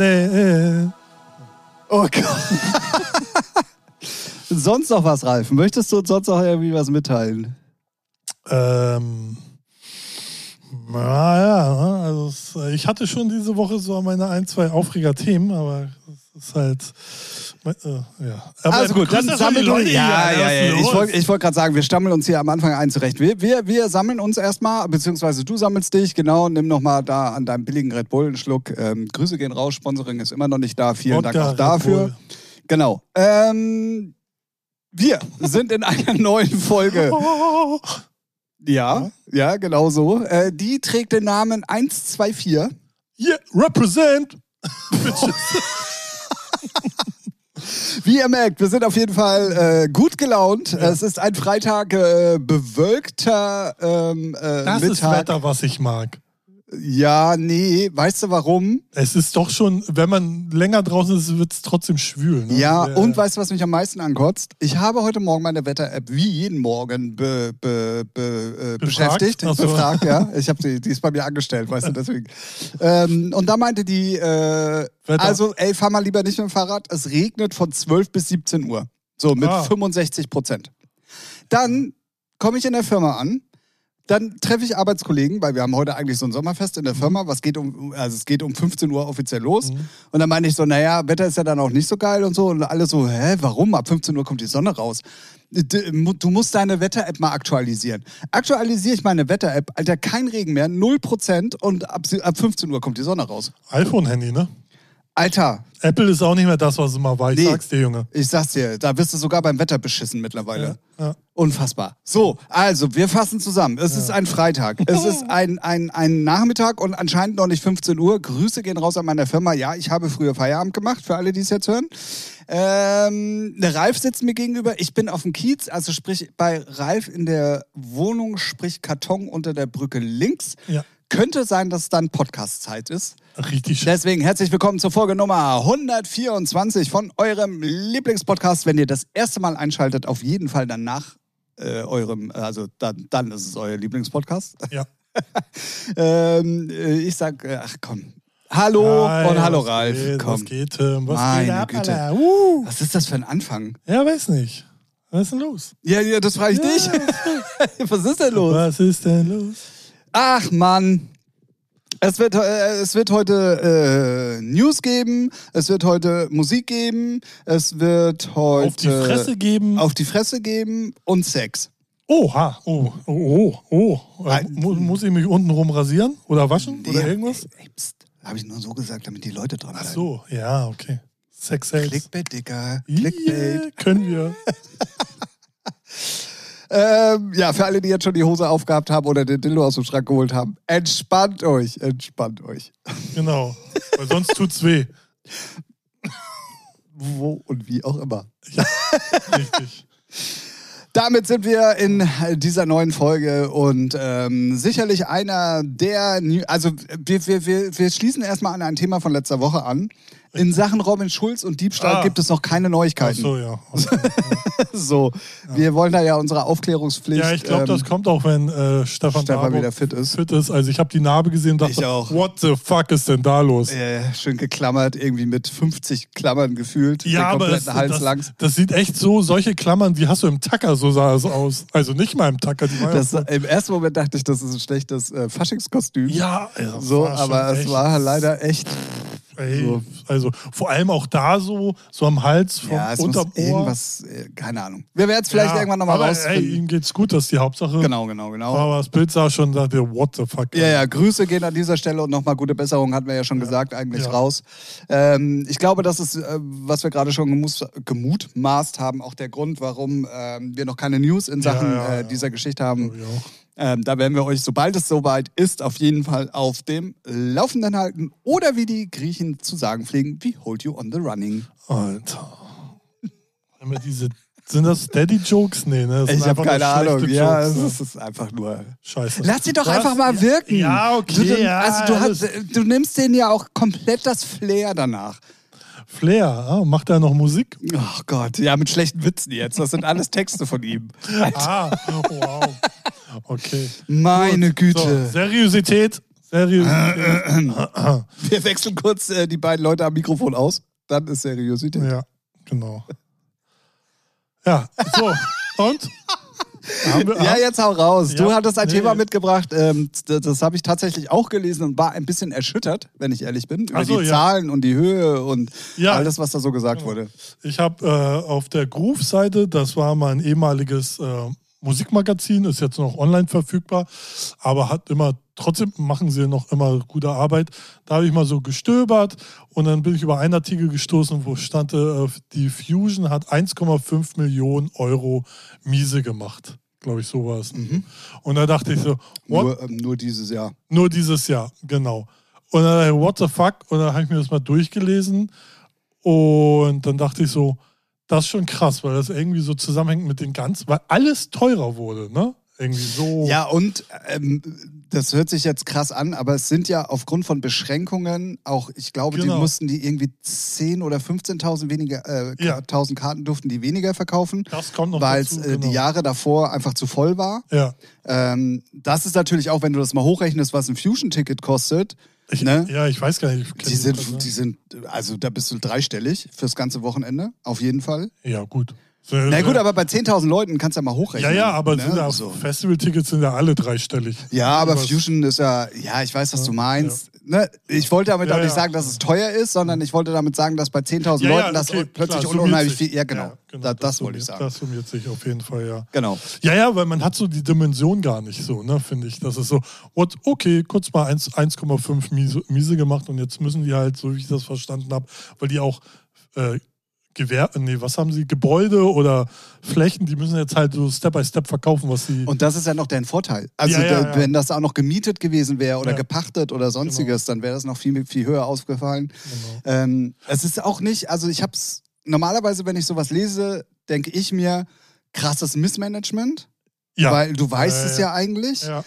Friday. Oh Gott. sonst noch was, Ralf? Möchtest du uns sonst noch irgendwie was mitteilen? Ähm, naja, also ich hatte schon diese Woche so meine ein, zwei Aufreger-Themen, aber es ist halt. Äh, ja. Aber also gut, dann sammeln wir. Ja, ja, ja. Ich wollte wollt gerade sagen, wir stammeln uns hier am Anfang ein zurecht. Wir, wir, wir sammeln uns erstmal, beziehungsweise du sammelst dich, genau. Nimm nochmal da an deinem billigen Red Bull einen Schluck. Ähm, Grüße gehen raus, Sponsoring ist immer noch nicht da. Vielen Wodka, Dank auch dafür. Genau. Ähm, wir sind in einer neuen Folge. Ja, ja, genau so. Äh, die trägt den Namen 124. yeah, represent. Wie ihr merkt, wir sind auf jeden Fall äh, gut gelaunt. Es ist ein Freitag äh, bewölkter ähm, äh, Das ist Mittag. Wetter, was ich mag. Ja, nee, weißt du warum? Es ist doch schon, wenn man länger draußen ist, wird es trotzdem schwül. Ne? Ja, Äh, und weißt du, was mich am meisten ankotzt? Ich habe heute Morgen meine Wetter-App wie jeden Morgen be, be, be, äh, beschäftigt, so. befragt, ja. Ich habe die, die ist bei mir angestellt, weißt du, deswegen. Ähm, und da meinte die, äh, also, ey, fahr mal lieber nicht mit dem Fahrrad, es regnet von 12 bis 17 Uhr. So, mit Ah. 65 Prozent. Dann komme ich in der Firma an, dann treffe ich Arbeitskollegen, weil wir haben heute eigentlich so ein Sommerfest in der Firma, was geht um, also es geht um 15 Uhr offiziell los. Und dann meine ich so, naja, Wetter ist ja dann auch nicht so geil und so. Und alle so, hä, warum? Ab 15 Uhr kommt die Sonne raus. Du musst deine Wetter-App mal aktualisieren. Aktualisiere ich meine Wetter-App, Alter, kein Regen mehr, 0% und ab, ab 15 Uhr kommt die Sonne raus. iPhone-Handy, ne? Alter, Apple ist auch nicht mehr das, was es mal war. Ich Nee. sag's dir, Junge. ich sag's dir, da wirst du sogar beim Wetter beschissen mittlerweile. Ja, ja. Unfassbar. So, also, wir fassen zusammen. Es ist ein Freitag. Es ist ein, ein, ein Nachmittag und anscheinend noch nicht 15 Uhr. Grüße gehen raus an meiner Firma. Ja, ich habe früher Feierabend gemacht, für alle, die es jetzt hören. Ähm, der Ralf sitzt mir gegenüber. Ich bin auf dem Kiez, also sprich bei Ralf in der Wohnung, sprich Karton unter der Brücke links. Ja. Könnte sein, dass es dann Podcast-Zeit ist. Richtig schön. Deswegen herzlich willkommen zur Folge Nummer 124 von eurem Lieblingspodcast. Wenn ihr das erste Mal einschaltet, auf jeden Fall dann nach äh, eurem, also dann, dann ist es euer Lieblingspodcast. Ja. ähm, äh, ich sag, äh, ach komm. Hallo Hi, und hallo Ralf. Geht, komm. Was geht? Was Meine geht ab, Güte. Uh. Was ist das für ein Anfang? Ja, weiß nicht. Was ist denn los? Ja, ja, das frage ich dich. Was ist denn los? Was ist denn los? Ach Mann. Es wird, äh, es wird heute äh, News geben, es wird heute Musik geben, es wird heute Auf die Fresse geben. auf die Fresse geben und Sex. Oha. Oh, oh, oh. oh. Äh, muss ich mich unten rum rasieren? Oder waschen? Oder Ja, irgendwas? Habe ich nur so gesagt, damit die Leute dran Ach bleiben. so, ja, okay. Sex Sales. Clickbait, Dicker. Clickbait. Yeah, können wir. Ähm, ja, für alle, die jetzt schon die Hose aufgehabt haben oder den Dildo aus dem Schrank geholt haben, entspannt euch, entspannt euch. Genau. Weil sonst tut's weh. Wo und wie auch immer. Richtig. Damit sind wir in dieser neuen Folge und ähm, sicherlich einer der, New also wir, wir, wir, wir schließen erstmal an ein Thema von letzter Woche an. In Sachen Robin Schulz und Diebstahl Ah. gibt es noch keine Ach Neuigkeiten. so, ja. Okay. So, wir wollen da ja unsere Aufklärungspflicht. Ja, ich glaube, das ähm, kommt auch, wenn äh, Stefan, Stefan wieder fit ist. fit ist. Also ich habe die Narbe gesehen und dachte, Ich auch. what the fuck ist denn da los? äh, schön geklammert, irgendwie mit 50 Klammern gefühlt. Ja, aber es, Hals das, langs. das sieht echt so, solche Klammern, die hast du im Tacker, so sah es aus. Also nicht mal im Tacker, die war Das, ja, Im ersten Moment dachte ich, das ist ein schlechtes äh, Faschingskostüm. ja also So, aber es echt, war leider echt. Ey, so. Also vor allem auch da so, so am Hals, vom Ja, es muss unterm Ohr. irgendwas, äh, keine Ahnung. Wir werden es vielleicht Ja, irgendwann nochmal aber, Ey, rausfinden. ihm geht's gut, das ist die Hauptsache. Genau, genau, genau. Aber das Bild sah schon, ich, what the fuck. Ja, ja, Grüße gehen an dieser Stelle und nochmal gute Besserung, hatten wir ja schon gesagt, eigentlich Ja. raus. Ähm, ich glaube, das ist, äh, was wir gerade schon gemus- gemutmaßt haben, auch der Grund, warum ähm, wir noch keine News in Sachen ja, äh, ja. dieser Geschichte haben. Ähm, da werden wir euch, sobald es soweit ist, auf jeden Fall auf dem Laufenden halten. Oder wie die Griechen zu sagen pflegen, we hold you on the running. Alter. Immer diese, sind das Daddy-Jokes? Nee, ne? Ich habe keine Ahnung. Ja, Jokes, es ne? ist, es ist einfach nur. Scheiße. Lass sie doch Was? einfach mal wirken. Ja, okay. Du, ja, also du, hast, du nimmst denen ja auch komplett das Flair danach. Flair, ah, macht er noch Musik? Oh Gott, ja, mit schlechten Witzen jetzt. Das sind alles Texte von ihm. Ah, wow. Okay. Meine So, Güte. Seriosität, Seriös. Wir wechseln kurz äh, die beiden Leute am Mikrofon aus. Dann ist Seriosität. ja, genau. Ja, so. Und? Wir, Ja, jetzt hau raus. Du Ja, hattest ein nee. Thema mitgebracht, ähm, das, das habe ich tatsächlich auch gelesen und war ein bisschen erschüttert, wenn ich ehrlich bin, über so, die ja. Zahlen und die Höhe und Ja. alles, was da so gesagt Genau. wurde. Ich habe äh, auf der Groove-Seite, das war mein ehemaliges äh, Musikmagazin, ist jetzt noch online verfügbar, aber hat immer, trotzdem machen sie noch immer gute Arbeit. Da habe ich mal so gestöbert und dann bin ich über einen Artikel gestoßen, wo stand, äh, die Fusion hat 1,5 Millionen Euro miese gemacht. Glaube ich, so war es. Und da dachte ich so, what? Nur, ähm, nur dieses Jahr. Nur dieses Jahr, genau. Und dann, dachte ich, what the fuck? Und dann habe ich mir das mal durchgelesen. Und dann dachte ich so, das ist schon krass, weil das irgendwie so zusammenhängt mit den ganzen, weil alles teurer wurde, ne? Irgendwie so. Ja, und ähm, das hört sich jetzt krass an, aber es sind ja aufgrund von Beschränkungen auch, ich glaube, die Genau. mussten die irgendwie 10.000 oder 15.000 weniger, äh, Ja. 1000 Karten durften die weniger verkaufen, Das kommt noch weil es äh, genau. die Jahre davor einfach zu voll war. Ja. Ähm, das ist natürlich auch, wenn du das mal hochrechnest, was ein Fusion-Ticket kostet. Ich, Ne? Ja, ich weiß gar nicht. Die sind, das, ne? die sind, also da bist du dreistellig fürs ganze Wochenende, auf jeden Fall. Ja, gut. Na gut, aber bei 10.000 Leuten kannst du ja mal Ja, hochrechnen. ja, aber ne? ja, so. Festivaltickets sind ja alle dreistellig. Ja, aber Fusion ist ja, ja, ich weiß, was du meinst. Ne? Ich wollte damit Ja, auch nicht ja. sagen, dass es teuer ist, sondern ich wollte damit sagen, dass bei 10.000 Ja, Leuten das okay, plötzlich klar, unheimlich viel. Ja, genau. Da, das, wollte ich sagen. Das summiert sich auf jeden Fall, ja. Genau. Ja, ja, weil man hat so die Dimension gar nicht so, ne, finde ich. Das ist so, what, okay, kurz mal 1 1,5 miese, miese gemacht und jetzt müssen die halt, so wie ich das verstanden habe, weil die auch äh, Gewer nee, was haben sie? Gebäude oder Flächen, die müssen jetzt halt so Step by Step verkaufen, was sie. Und das ist ja noch dein Vorteil. Also, Ja, ja, ja. wenn das auch noch gemietet gewesen wäre oder gepachtet oder sonstiges, dann wäre das noch viel, viel höher ausgefallen. Genau. Ähm, es ist auch nicht, also ich habe es normalerweise, wenn ich sowas lese, denke ich mir, krasses Missmanagement, ja, weil du weißt es ja. ja eigentlich. ja,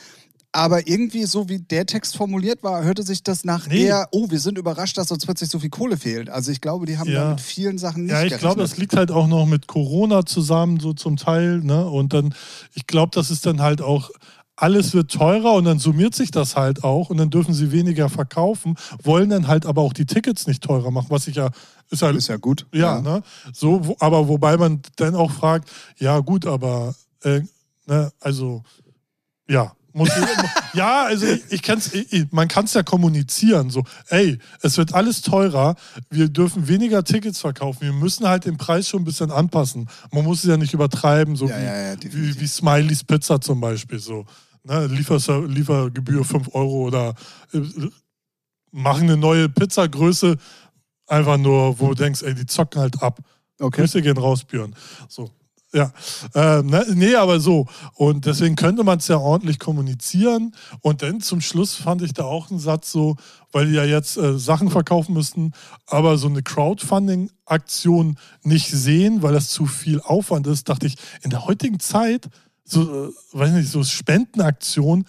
Aber irgendwie, so wie der Text formuliert war, hörte sich das nach Nee. eher, oh, wir sind überrascht, dass uns plötzlich so viel Kohle fehlt. Also ich glaube, die haben Ja. da mit vielen Sachen nicht ja, ich gerechnet. glaube, das liegt halt auch noch mit Corona zusammen, so zum Teil, ne? Und dann, ich glaube, das ist dann halt auch. Alles wird teurer und dann summiert sich das halt auch und dann dürfen sie weniger verkaufen, wollen dann halt aber auch die Tickets nicht teurer machen, was ich ja, ist halt ist ja gut. Ja, ne? So, wo, aber wobei man dann auch fragt, ja gut, aber äh, ne, also ja. Ja, also ich, ich kann's, ich, man kann es ja kommunizieren. So, ey, es wird alles teurer, wir dürfen weniger Tickets verkaufen, wir müssen halt den Preis schon ein bisschen anpassen. Man muss es ja nicht übertreiben, so Ja, wie, ja, ja, wie, wie Smileys Pizza zum Beispiel. So, ne, Liefer, Liefergebühr 5 Euro oder äh, machen eine neue Pizzagröße, einfach nur, wo du denkst, ey, die zocken halt ab. Okay. Grüße gehen raus, Björn. So. Ja, ähm, ne, nee, aber so. Und deswegen könnte man es ja ordentlich kommunizieren. Und dann zum Schluss fand ich da auch einen Satz so, weil die ja jetzt äh, Sachen verkaufen müssten, aber so eine Crowdfunding-Aktion nicht sehen, weil das zu viel Aufwand ist, dachte ich, in der heutigen Zeit, so, äh, weiß nicht, so Spendenaktion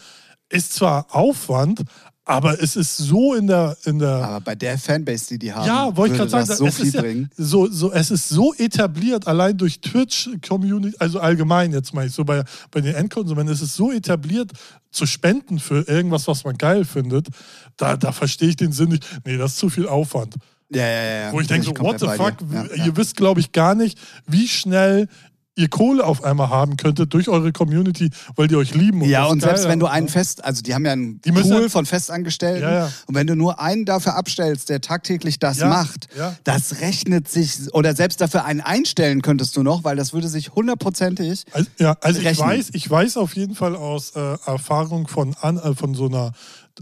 ist zwar Aufwand, aber es ist so in der, in der Aber bei der Fanbase, die die haben, ja, wollte ich gerade sagen, so es viel ist ja. So, so, es ist so etabliert, allein durch Twitch-Community, also allgemein jetzt mal ich so bei, bei den Endkonsumenten, es ist so etabliert, zu spenden für irgendwas, was man geil findet, da, da verstehe ich den Sinn nicht. Nee, das ist zu viel Aufwand. Ja, ja, ja. Wo ich denke, so, what the fuck, ihr wisst, glaube ich, gar nicht, wie schnell ihr Kohle auf einmal haben könntet durch eure Community, weil die euch lieben. Ja, das und selbst wenn du einen ne? fest, also die haben ja einen Die Pool ja- von Festangestellten Ja, ja. und wenn du nur einen dafür abstellst, der tagtäglich das Ja, macht, ja. das rechnet sich, oder selbst dafür einen einstellen könntest du noch, weil das würde sich hundertprozentig, Also, ja, also ich rechnen. weiß, ich weiß auf jeden Fall aus äh, Erfahrung von, an, äh, von so einer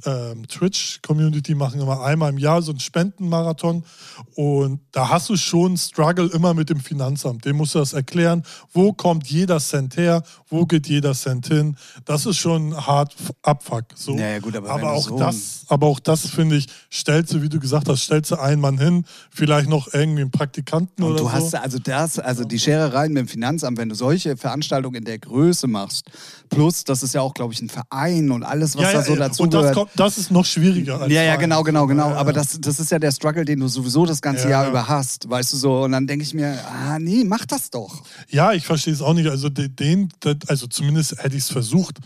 ähm, Twitch-Community, machen immer einmal im Jahr so einen Spendenmarathon und da hast du schon Struggle immer mit dem Finanzamt. Dem musst du das erklären, wo kommt jeder Cent her, wo geht jeder Cent hin. Das ist schon hart Abfuck. So. Ja, ja, gut, aber du auch so das, aber auch das finde ich, stellst du, wie du gesagt hast, stellst du einen Mann hin, vielleicht noch irgendwie einen Praktikanten und oder du so. hast also das, also die Scherereien mit dem Finanzamt, wenn du solche Veranstaltungen in der Größe machst, plus das ist ja auch, glaube ich, ein Verein und alles, was da so dazu und das, gehört. Kommt, das ist noch schwieriger. Als Ja, ja, genau, genau, genau. Ja, ja. Aber das, das ist ja der Struggle, den du sowieso das ganze Ja, Jahr ja. über hast, weißt du so. Und dann denke ich mir, ah, nee, mach das doch. Ja, ich verstehe es auch nicht. Also de- den, also zumindest hätte ich es versucht,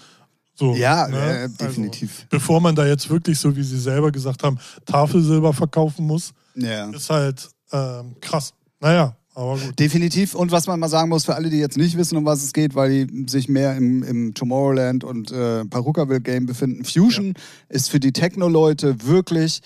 So, Ja, ne? äh, Also, definitiv. bevor man da jetzt wirklich, so wie Sie selber gesagt haben, Tafelsilber verkaufen muss, ist halt ähm, krass. Naja, aber gut. Definitiv. Und was man mal sagen muss, für alle, die jetzt nicht wissen, um was es geht, weil die sich mehr im, im Tomorrowland und äh, Perukaville-Game befinden, Fusion ist für die Techno-Leute wirklich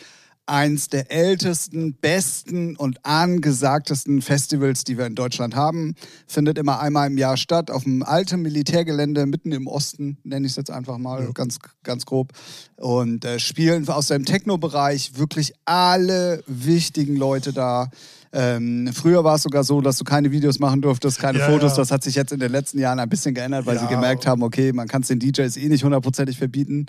eins der ältesten, besten und angesagtesten Festivals, die wir in Deutschland haben. Findet immer einmal im Jahr statt, auf dem alten Militärgelände mitten im Osten, nenne ich es jetzt einfach mal Ja. ganz, ganz grob. Und äh, spielen aus dem Techno-Bereich wirklich alle wichtigen Leute da. Ähm, früher war es sogar so, dass du keine Videos machen durftest, keine Ja, Fotos. ja. Das hat sich jetzt in den letzten Jahren ein bisschen geändert, weil Ja. sie gemerkt haben, okay, man kann es den DJs eh nicht hundertprozentig verbieten.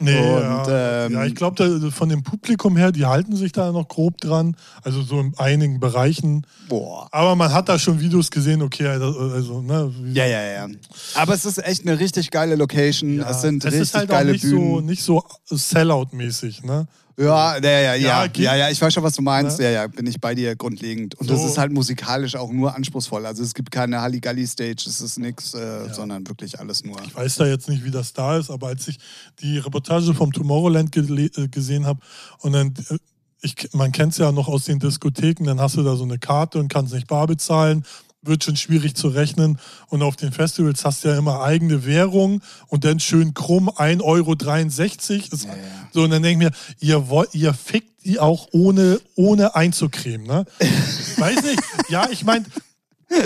Nee, Und, ja. ähm, ja, ich glaube, von dem Publikum her, die halten sich da noch grob dran. Also so in einigen Bereichen. Boah. Aber man hat da schon Videos gesehen, okay, also, also ne. Ja, ja, ja. Aber es ist echt eine richtig geile Location. Es sind es richtig ist halt auch geile nicht Bühnen. so, nicht so Sellout-mäßig, ne? Ja, ja, ja, ja, Ja, ja, ja, ich weiß schon, was du meinst. Ne? Ja, ja, bin ich bei dir grundlegend. Und das So. ist halt musikalisch auch nur anspruchsvoll. Also es gibt keine Halligalli-Stage, es ist nichts, äh, sondern wirklich alles nur. Ich weiß da jetzt nicht, wie das da ist, aber als ich die Reportage vom Tomorrowland äh, gesehen habe und dann, äh, ich, man kennt es ja noch aus den Diskotheken, dann hast du da so eine Karte und kannst nicht bar bezahlen, wird schon schwierig zu rechnen. Und auf den Festivals hast du ja immer eigene Währung und dann schön krumm 1,63 Euro. Ist, Ja, ja. So, und dann denke ich mir, ihr, wollt, ihr fickt die auch ohne, ohne einzucremen, ne? Weiß nicht. Ja, ich meine,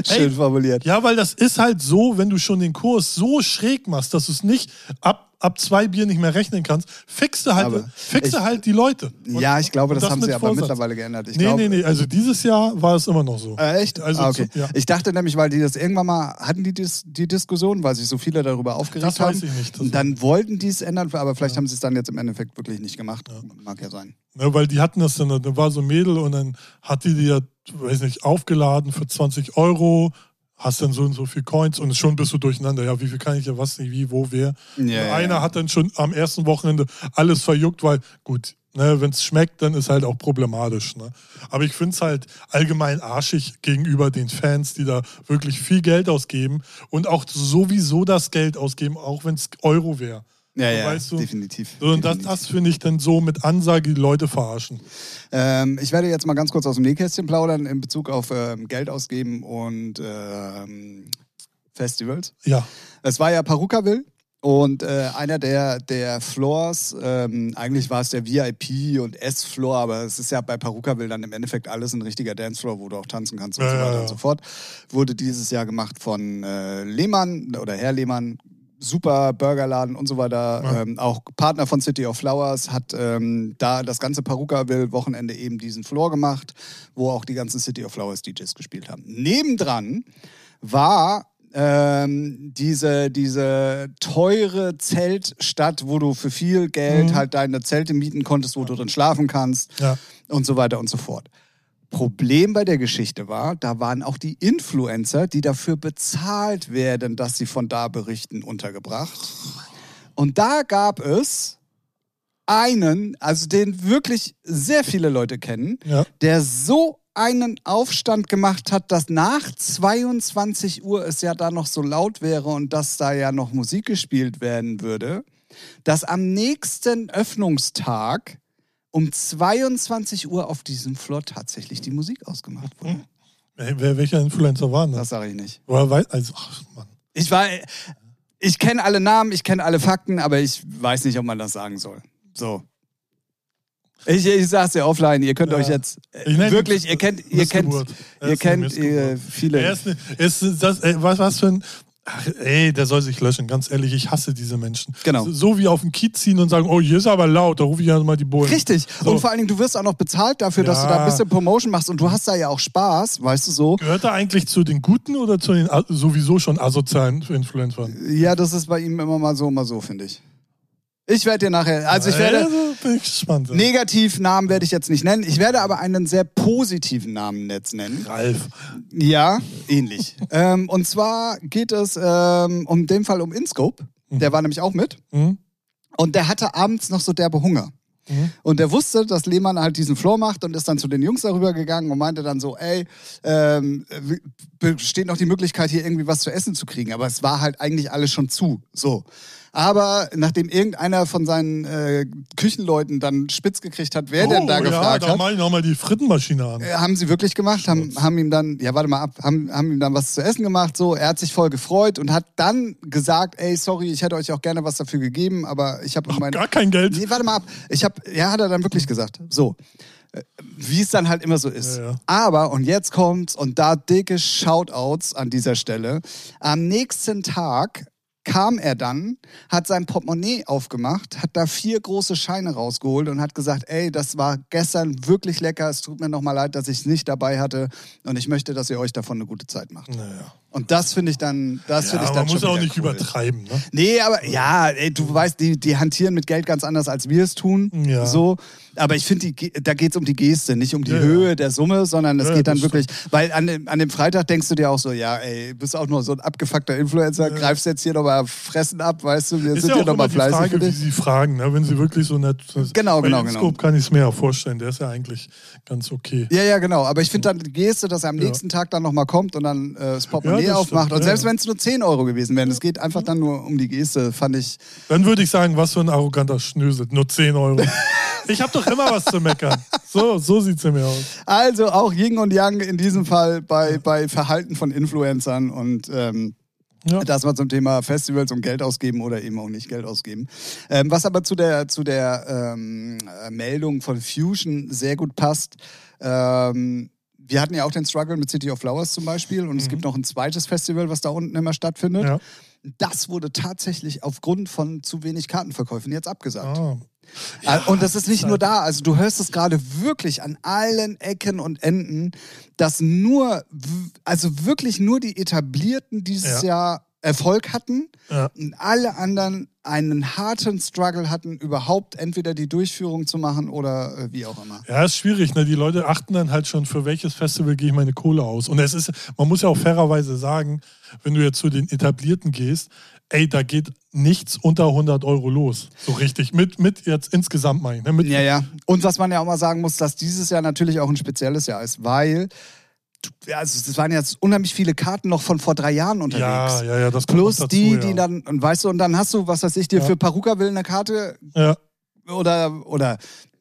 Schön formuliert. ja, weil das ist halt so, wenn du schon den Kurs so schräg machst, dass du es nicht ab, ab zwei Bier nicht mehr rechnen kannst, du halt, Aber du ich- halt die Leute. Und- ja, ich glaube, und das, haben sie aber Vorsatz. mittlerweile geändert. Ich nee, glaub, nee, nee, also dieses Jahr war es immer noch so. Äh, echt? Also ah, okay. zu- ja. Ich dachte nämlich, weil die das irgendwann mal hatten, die, Dis die Diskussion, weil sich so viele darüber aufgeregt Das haben. weiß ich nicht. Das- dann wollten die es ändern, aber vielleicht haben sie es dann jetzt im Endeffekt wirklich nicht gemacht. Mag ja sein. Ne, weil die hatten das dann, da war so ein Mädel und dann hat die die ja, weiß nicht, aufgeladen für 20 Euro, hast dann so und so viel Coins und schon bist du durcheinander. Ja, wie viel kann ich ja was nicht, wie, wo, wer. Ja, einer ja. hat dann schon am ersten Wochenende alles verjuckt, weil gut, ne, wenn es schmeckt, dann ist halt auch problematisch. Ne? Aber ich finde es halt allgemein arschig gegenüber den Fans, die da wirklich viel Geld ausgeben und auch sowieso das Geld ausgeben, auch wenn es Euro wäre. Ja, ja, weißt du? definitiv. So, und das, definitiv. das finde ich dann so mit Ansage die Leute verarschen. Ähm, ich werde jetzt mal ganz kurz aus dem Nähkästchen plaudern in Bezug auf ähm, Geld ausgeben und ähm, Festivals. Ja. Es war ja Perukaville und äh, einer der, der Floors, ähm, eigentlich war es der VIP und S-Floor, aber es ist ja bei Perukaville dann im Endeffekt alles ein richtiger Dancefloor, wo du auch tanzen kannst und Ja, so weiter ja. und so fort. Wurde dieses Jahr gemacht von äh, Lehmann oder Herr Lehmann. Super Burgerladen und so weiter. Ja. Ähm, auch Partner von City of Flowers hat ähm, da das ganze Perukaville-Wochenende eben diesen Floor gemacht, wo auch die ganzen City of Flowers DJs gespielt haben. Nebendran war ähm, diese, diese teure Zeltstadt, wo du für viel Geld Mhm. halt deine Zelte mieten konntest, wo du drin schlafen kannst Ja. und so weiter und so fort. Problem bei der Geschichte war, da waren auch die Influencer, die dafür bezahlt werden, dass sie von da berichten, untergebracht. Und da gab es einen, also den wirklich sehr viele Leute kennen, Ja. der so einen Aufstand gemacht hat, dass nach 22 Uhr es ja da noch so laut wäre und dass da ja noch Musik gespielt werden würde, dass am nächsten Öffnungstag um 22 Uhr auf diesem Floor tatsächlich die Musik ausgemacht wurde. Wer, wer- welcher Influencer war denn das? Das sage ich nicht. Woher weiß, also, ach, Mann. Ich war, ich kenne alle Namen, ich kenne alle Fakten, aber ich weiß nicht, ob man das sagen soll. So. Ich, ich sag's dir offline, ihr könnt Ja. euch jetzt äh, wirklich, ihr kennt, ihr kennt, ihr kennt äh, viele. Er ist, ist das, ey, was, was für ein. Ach, ey, der soll sich löschen, ganz ehrlich, ich hasse diese Menschen. Genau. So, so wie auf den Kiez ziehen und sagen, oh, hier ist aber laut, da rufe ich ja mal die Bullen. Richtig. So. Und vor allen Dingen, du wirst auch noch bezahlt dafür, dass du da Ja. ein bisschen Promotion machst und du hast da ja auch Spaß, weißt du so. Gehört er eigentlich zu den Guten oder zu den a- sowieso schon asozialen Influencern? Ja, das ist bei ihm immer mal so, immer so, finde ich. Ich werde dir nachher, also ich werde, Also, gespannt. Negativnamen werde ich jetzt nicht nennen. Ich werde aber einen sehr positiven Namen jetzt nennen. Ralf. Ja, ähnlich. ähm, und zwar geht es ähm, um den Fall um Inscope. Der war nämlich auch mit. Hm? Und der hatte abends noch so derbe Hunger. Mhm. Und der wusste, dass Lehmann halt diesen Floor macht und ist dann zu den Jungs darüber gegangen und meinte dann so, ey, ähm, besteht noch die Möglichkeit, hier irgendwie was zu essen zu kriegen. Aber es war halt eigentlich alles schon zu. So. Aber nachdem irgendeiner von seinen äh, Küchenleuten dann spitz gekriegt hat, wer oh, denn da ja, gefragt da hat, mach ich nochmal die Frittenmaschine an. äh, haben sie wirklich gemacht, haben, haben ihm dann, ja warte mal ab, haben, haben ihm dann was zu essen gemacht, so, er hat sich voll gefreut und hat dann gesagt, ey, sorry, ich hätte euch auch gerne was dafür gegeben, aber ich habe mein... Gar kein Geld. Nee, warte mal ab. Ich habe, ja, hat er dann wirklich gesagt. So. Äh, Wie es dann halt immer so ist. Ja, ja. Aber, und jetzt kommt's, und da dicke Shoutouts an dieser Stelle. Am nächsten Tag kam er dann, hat sein Portemonnaie aufgemacht, hat da vier große Scheine rausgeholt und hat gesagt, ey, das war gestern wirklich lecker, es tut mir nochmal leid, dass ich es nicht dabei hatte und ich möchte, dass ihr euch davon eine gute Zeit macht. Naja. Und das finde ich dann, das finde Ja, ich dann man muss schon auch wieder nicht cool. übertreiben. Ne? Nee, aber ja, ey, du weißt, die, die hantieren mit Geld ganz anders, als wir es tun. Ja. So. Aber ich finde, da geht es um die Geste, nicht um die Ja, ja. Höhe der Summe, sondern es Ja, geht dann wirklich, weil an dem, an dem Freitag denkst du dir auch so, ja, ey, bist auch nur so ein abgefuckter Influencer, greifst jetzt hier nochmal Fressen ab, weißt du, wir Ist sind ja hier auch nochmal fleißig Frage, für wie dich. sie fragen, ne? wenn sie wirklich so nett Genau, genau, Inscope genau. kann ich es mir ja vorstellen, der ist ja eigentlich ganz okay. Ja, ja, genau. Aber ich finde dann die Geste, dass er am Ja. nächsten Tag dann nochmal kommt und dann äh, das Portemonnaie Das aufmacht. stimmt, Und ja, selbst ja. wenn es nur 10 Euro gewesen wären, es geht einfach dann nur um die Geste, fand ich. Dann würde ich sagen, was für ein arroganter Schnösel. Nur 10 Euro. ich habe doch immer was zu meckern. So, so sieht es mir aus. Also auch Yin und Yang in diesem Fall bei, bei Verhalten von Influencern und ähm, Ja. das mal zum Thema Festivals und Geld ausgeben oder eben auch nicht Geld ausgeben. Ähm, was aber zu der, zu der ähm, äh, Meldung von Fusion sehr gut passt. Ähm, wir hatten ja auch den Struggle mit City of Flowers zum Beispiel und es gibt noch ein zweites Festival, was da unten immer stattfindet. Mhm. Ja. Das wurde tatsächlich aufgrund von zu wenig Kartenverkäufen jetzt abgesagt. Ah. Ah, und das ist nicht nur da, also du hörst es gerade wirklich an allen Ecken und Enden, dass nur, also wirklich nur die Etablierten dieses Ja. Jahr Erfolg hatten Ja. und alle anderen einen harten Struggle hatten, überhaupt entweder die Durchführung zu machen oder äh, wie auch immer. Ja, ist schwierig. Ne? Die Leute achten dann halt schon, für welches Festival gehe ich meine Kohle aus. Und es ist, man muss ja auch fairerweise sagen, wenn du jetzt zu den Etablierten gehst, ey, da geht nichts unter 100 Euro los. So richtig. Mit, mit jetzt insgesamt meine ich. Ne? Mit, Ja, ja. Und was man ja auch mal sagen muss, dass dieses Jahr natürlich auch ein spezielles Jahr ist, weil also es waren jetzt unheimlich viele Karten noch von vor drei Jahren unterwegs. ja, ja, ja, das kommt Plus dazu, die, ja. die dann, und weißt du, und dann hast du, was weiß ich, dir Ja. für Paruka will eine Karte Ja, oder, oder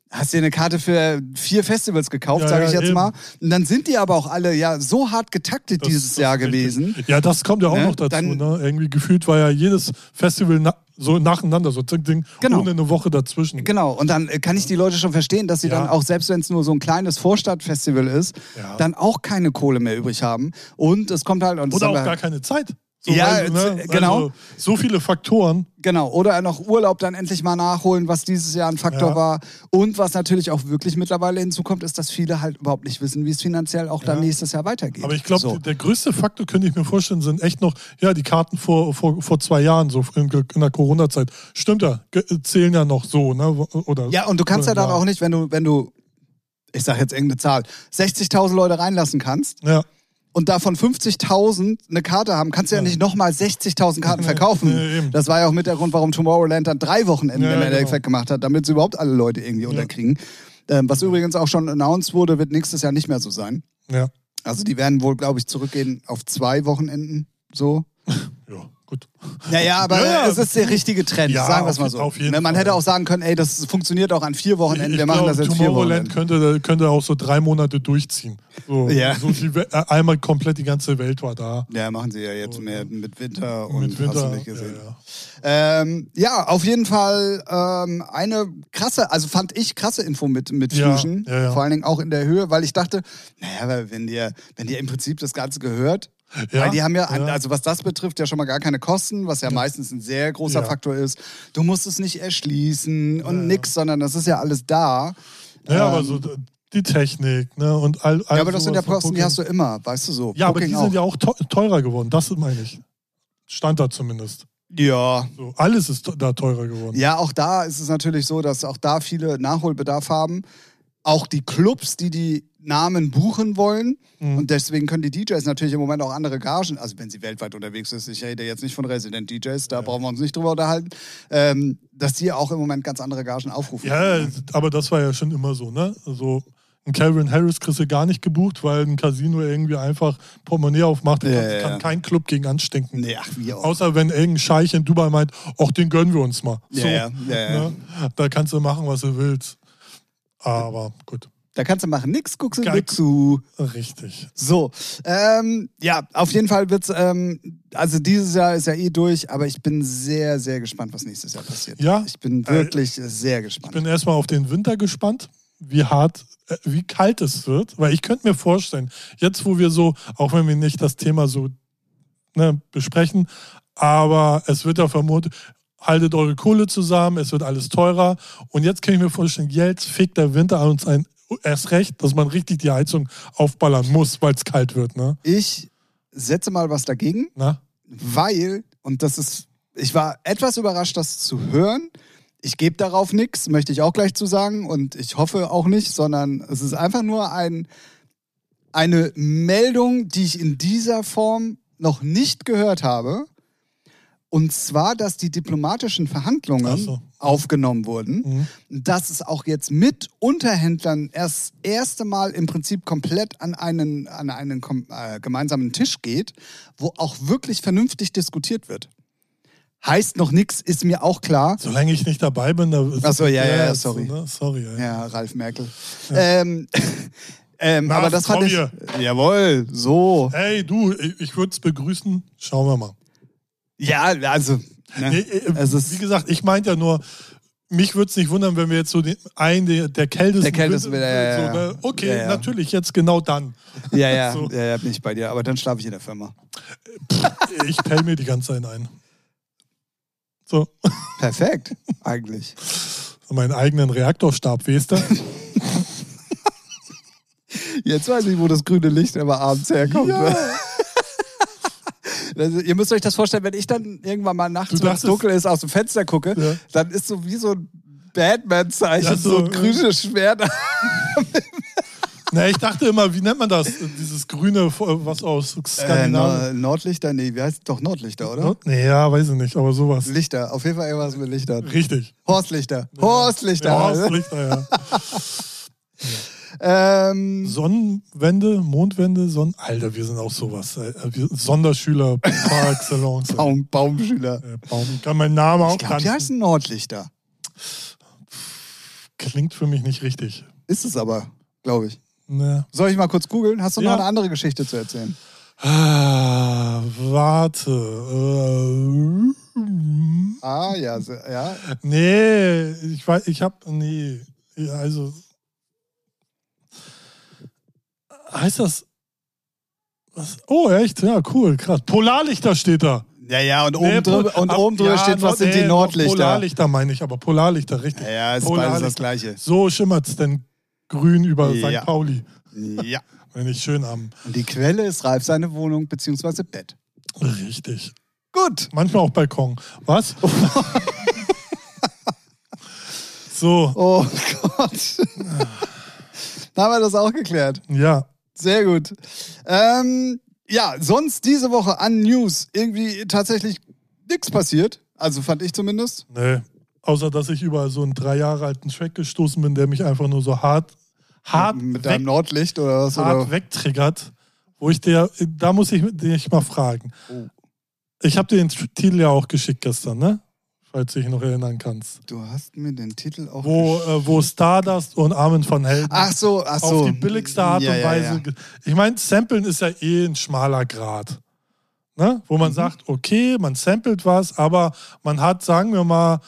hast dir eine Karte für vier Festivals gekauft, Ja, sage ich jetzt eben. mal. Und dann sind die aber auch alle ja so hart getaktet das- dieses das Jahr gewesen. Ja, das kommt ja auch Ne? noch dazu. Dann- ne? Irgendwie gefühlt war ja jedes Festival so nacheinander, so zing, zing, Genau. ohne eine Woche dazwischen. Genau, und dann äh, kann ich die Leute schon verstehen, dass sie Ja. dann auch, selbst wenn es nur so ein kleines Vorstadtfestival ist, Ja. dann auch keine Kohle mehr übrig haben. Und es kommt halt. Und Oder auch gar keine Zeit. So, Ja, weil, ne, z- genau. Also, so viele Faktoren. Genau, oder noch Urlaub dann endlich mal nachholen, was dieses Jahr ein Faktor Ja. war. Und was natürlich auch wirklich mittlerweile hinzukommt, ist, dass viele halt überhaupt nicht wissen, wie es finanziell auch dann Ja. nächstes Jahr weitergeht. Aber ich glaube, so. der größte Faktor, könnte ich mir vorstellen, sind echt noch, ja, die Karten vor, vor, vor zwei Jahren, so in, in der Corona-Zeit. Stimmt ja, zählen ja noch so, ne? Oder, Ja, und du kannst ja dann auch nicht, wenn du, wenn du, ich sag jetzt irgendeine Zahl, 60.000 Leute reinlassen kannst Ja, und davon 50.000 eine Karte haben, kannst du ja, Ja. nicht nochmal 60.000 Karten verkaufen. eben. das war ja auch mit der Grund, warum Tomorrowland dann drei Wochenenden Ja, im genau. Endeffekt gemacht hat, damit sie überhaupt alle Leute irgendwie unterkriegen. Ähm, was übrigens auch schon announced wurde, wird nächstes Jahr nicht mehr so sein. ja, Also die werden wohl, glaube ich, zurückgehen auf zwei Wochenenden. So. ja, gut. Naja, aber Ja, es ist der richtige Trend, Ja, sagen wir es mal so. auf jeden Man Fall. hätte auch sagen können, ey, das funktioniert auch an vier Wochenenden, ich wir machen glaub, das jetzt vier Tomorrowland Wochenenden. könnte, könnte auch so drei Monate durchziehen. So, Ja. so die, äh, einmal komplett die ganze Welt war da. Ja, machen sie ja jetzt mehr mit Winter und Mit hast du Winter. nicht gesehen. Ja, ja. Ähm, ja, auf jeden Fall ähm, eine krasse, also fand ich krasse Info mit, mit Fusion. Vor allen Dingen auch in der Höhe, weil ich dachte, naja, wenn dir, wenn dir im Prinzip das Ganze gehört, Ja, weil die haben ja, ja. also was das betrifft, ja schon mal gar keine Kosten, was ja, meistens ein sehr großer Ja. Faktor ist. Du musst es nicht erschließen und nix, sondern das ist ja alles da. Ja, Ähm, aber so die Technik, ne? Und all, all ja, aber das sind ja Kosten, die hast du immer, weißt du so. Ja, aber Booking die auch. sind ja auch teu- teurer geworden. Das meine ich. Stand da zumindest. ja, So, alles ist da teurer geworden. Ja, auch da ist es natürlich so, dass auch da viele Nachholbedarf haben. Auch die Clubs, die die Namen buchen wollen. Mhm. Und deswegen können die DJs natürlich im Moment auch andere Gagen, also wenn sie weltweit unterwegs ist, ich rede jetzt nicht von Resident DJs, da brauchen wir uns nicht drüber unterhalten, ähm, dass die auch im Moment ganz andere Gagen aufrufen. Ja, können. aber das war ja schon immer so, ne? Also Ein Calvin Harris kriegst du gar nicht gebucht, weil ein Casino irgendwie einfach Portemonnaie aufmacht. Da Ja, kann, ja, kann ja. kein Club gegen anstinken. Nee, ach, wie auch. Außer wenn irgendein Scheich in Dubai meint, ach, den gönnen wir uns mal. Ja, so, ja, ja, ja. Ne? Da kannst du machen, was du willst. Aber gut, Da kannst du machen, nix, guckst du zu. richtig. So, ähm, ja, auf jeden Fall wird's, ähm, also dieses Jahr ist ja eh durch, aber ich bin sehr, sehr gespannt, was nächstes Jahr passiert. Ja, Ich bin äh, wirklich sehr gespannt. Ich bin erstmal auf den Winter gespannt, wie hart, äh, wie kalt es wird. Weil ich könnte mir vorstellen, jetzt wo wir so, auch wenn wir nicht das Thema so ne, besprechen, aber es wird ja vermutet, haltet eure Kohle zusammen, es wird alles teurer. Und jetzt kann ich mir vorstellen, jetzt fickt der Winter an uns ein. Erst recht, dass man richtig die Heizung aufballern muss, weil es kalt wird, ne? ich setze mal was dagegen, Na? weil, und das ist, ich war etwas überrascht, das zu hören. Ich gebe darauf nichts, möchte ich auch gleich zu sagen. Und ich hoffe auch nicht, sondern es ist einfach nur ein, eine Meldung, die ich in dieser Form noch nicht gehört habe. Und zwar, dass die diplomatischen Verhandlungen so. aufgenommen wurden. Mhm. Dass es auch jetzt mit Unterhändlern erst erste Mal im Prinzip komplett an einen, an einen äh, gemeinsamen Tisch geht, wo auch wirklich vernünftig diskutiert wird. Heißt noch nichts, ist mir auch klar. Solange ich nicht dabei bin, da Ach so, ja, ja, ja, so, sorry. ne? Sorry, ja. Ja, Ralf Merkel. Ähm, ähm, Na, aber das fand ich. hier. Jawohl, so. Hey, du, ich würde es begrüßen. Schauen wir mal. Ja, also. Ne? Nee, äh, wie gesagt, ich meinte ja nur, mich würde es nicht wundern, wenn wir jetzt so den, einen der, der kältesten. Der kältesten wieder, ja, so, ja, ja. ne? Okay, Ja, ja. natürlich, jetzt genau dann. ja, ja, so. ja, ja, bin ich bei dir. Aber dann schlafe ich in der Firma. Ich pell mir die ganze Zeit ein. So, Perfekt, eigentlich. meinen eigenen Reaktorstab, weißt du? Jetzt weiß ich, wo das grüne Licht immer abends herkommt. Ja. Also, ihr müsst euch das vorstellen, wenn ich dann irgendwann mal nachts, wenn es dunkel ist, aus dem Fenster gucke, Ja. dann ist so wie so ein Batman-Zeichen, Ja, so, so, ein grünes Schwert. Na, ich dachte immer, wie nennt man das? Dieses grüne, was aus Äh, Skandinavien. Nor- Nordlichter? Nee, wie heißt doch Nordlichter, oder? Nord- nee, ja, weiß ich nicht, aber sowas. Lichter, auf jeden Fall irgendwas mit Lichtern. Richtig. Horstlichter. Horstlichter. Ja, Horstlichter, ja. Ähm, Sonnenwende, Mondwende, Sonnen. Alter, wir sind auch sowas. äh, Wir Sonderschüler par excellence. Baum, Baumschüler. Äh, Baum. Kann mein Name auch Ich glaube, die heißen Nordlichter. Klingt für mich nicht richtig. Ist es aber, glaube ich. Ne. Soll ich mal kurz googeln? Hast du Ja. noch eine andere Geschichte zu erzählen? Ah, warte. Äh, Ah, ja, ja. nee, ich weiß, ich hab, nee, also, heißt das, was? Oh, echt? Ja, cool, krass. Polarlichter steht da. Ja, ja, und oben Nee, drüber, und ab- oben drüber ja, steht, was Nord- sind die nee, Nordlichter? Polarlichter meine ich, aber Polarlichter, richtig. Ja, ja, ist beides das Gleiche. So schimmert es denn grün über Ja. St. Pauli, Ja. wenn ich schön am. Und die Quelle ist Ralf seine Wohnung bzw. Bett. Richtig. Gut. Manchmal auch Balkon. Was? so, Oh Gott. da haben wir das auch geklärt. ja. Sehr gut. Ähm, ja, sonst diese Woche an News irgendwie tatsächlich nichts passiert. Also fand ich zumindest. Nee. Außer, dass ich über so einen drei Jahre alten Track gestoßen bin, der mich einfach nur so hart, hart, Mit weg, deinem Nordlicht oder was? hart Oder? wegtriggert. Wo ich dir, da muss ich dich mal fragen. Oh. Ich habe dir den Titel ja auch geschickt gestern, ne? Falls du dich noch erinnern kannst. Du hast mir den Titel auch. Wo, äh, wo Stardust und Armin von Helden Ach so, ach so. auf die billigste Art Ja, und ja, Weise. ja. ge- Ich meine, Samplen ist ja eh ein schmaler Grad. Ne? Wo Mhm. man sagt, okay, man samplet was, aber man hat, sagen wir mal,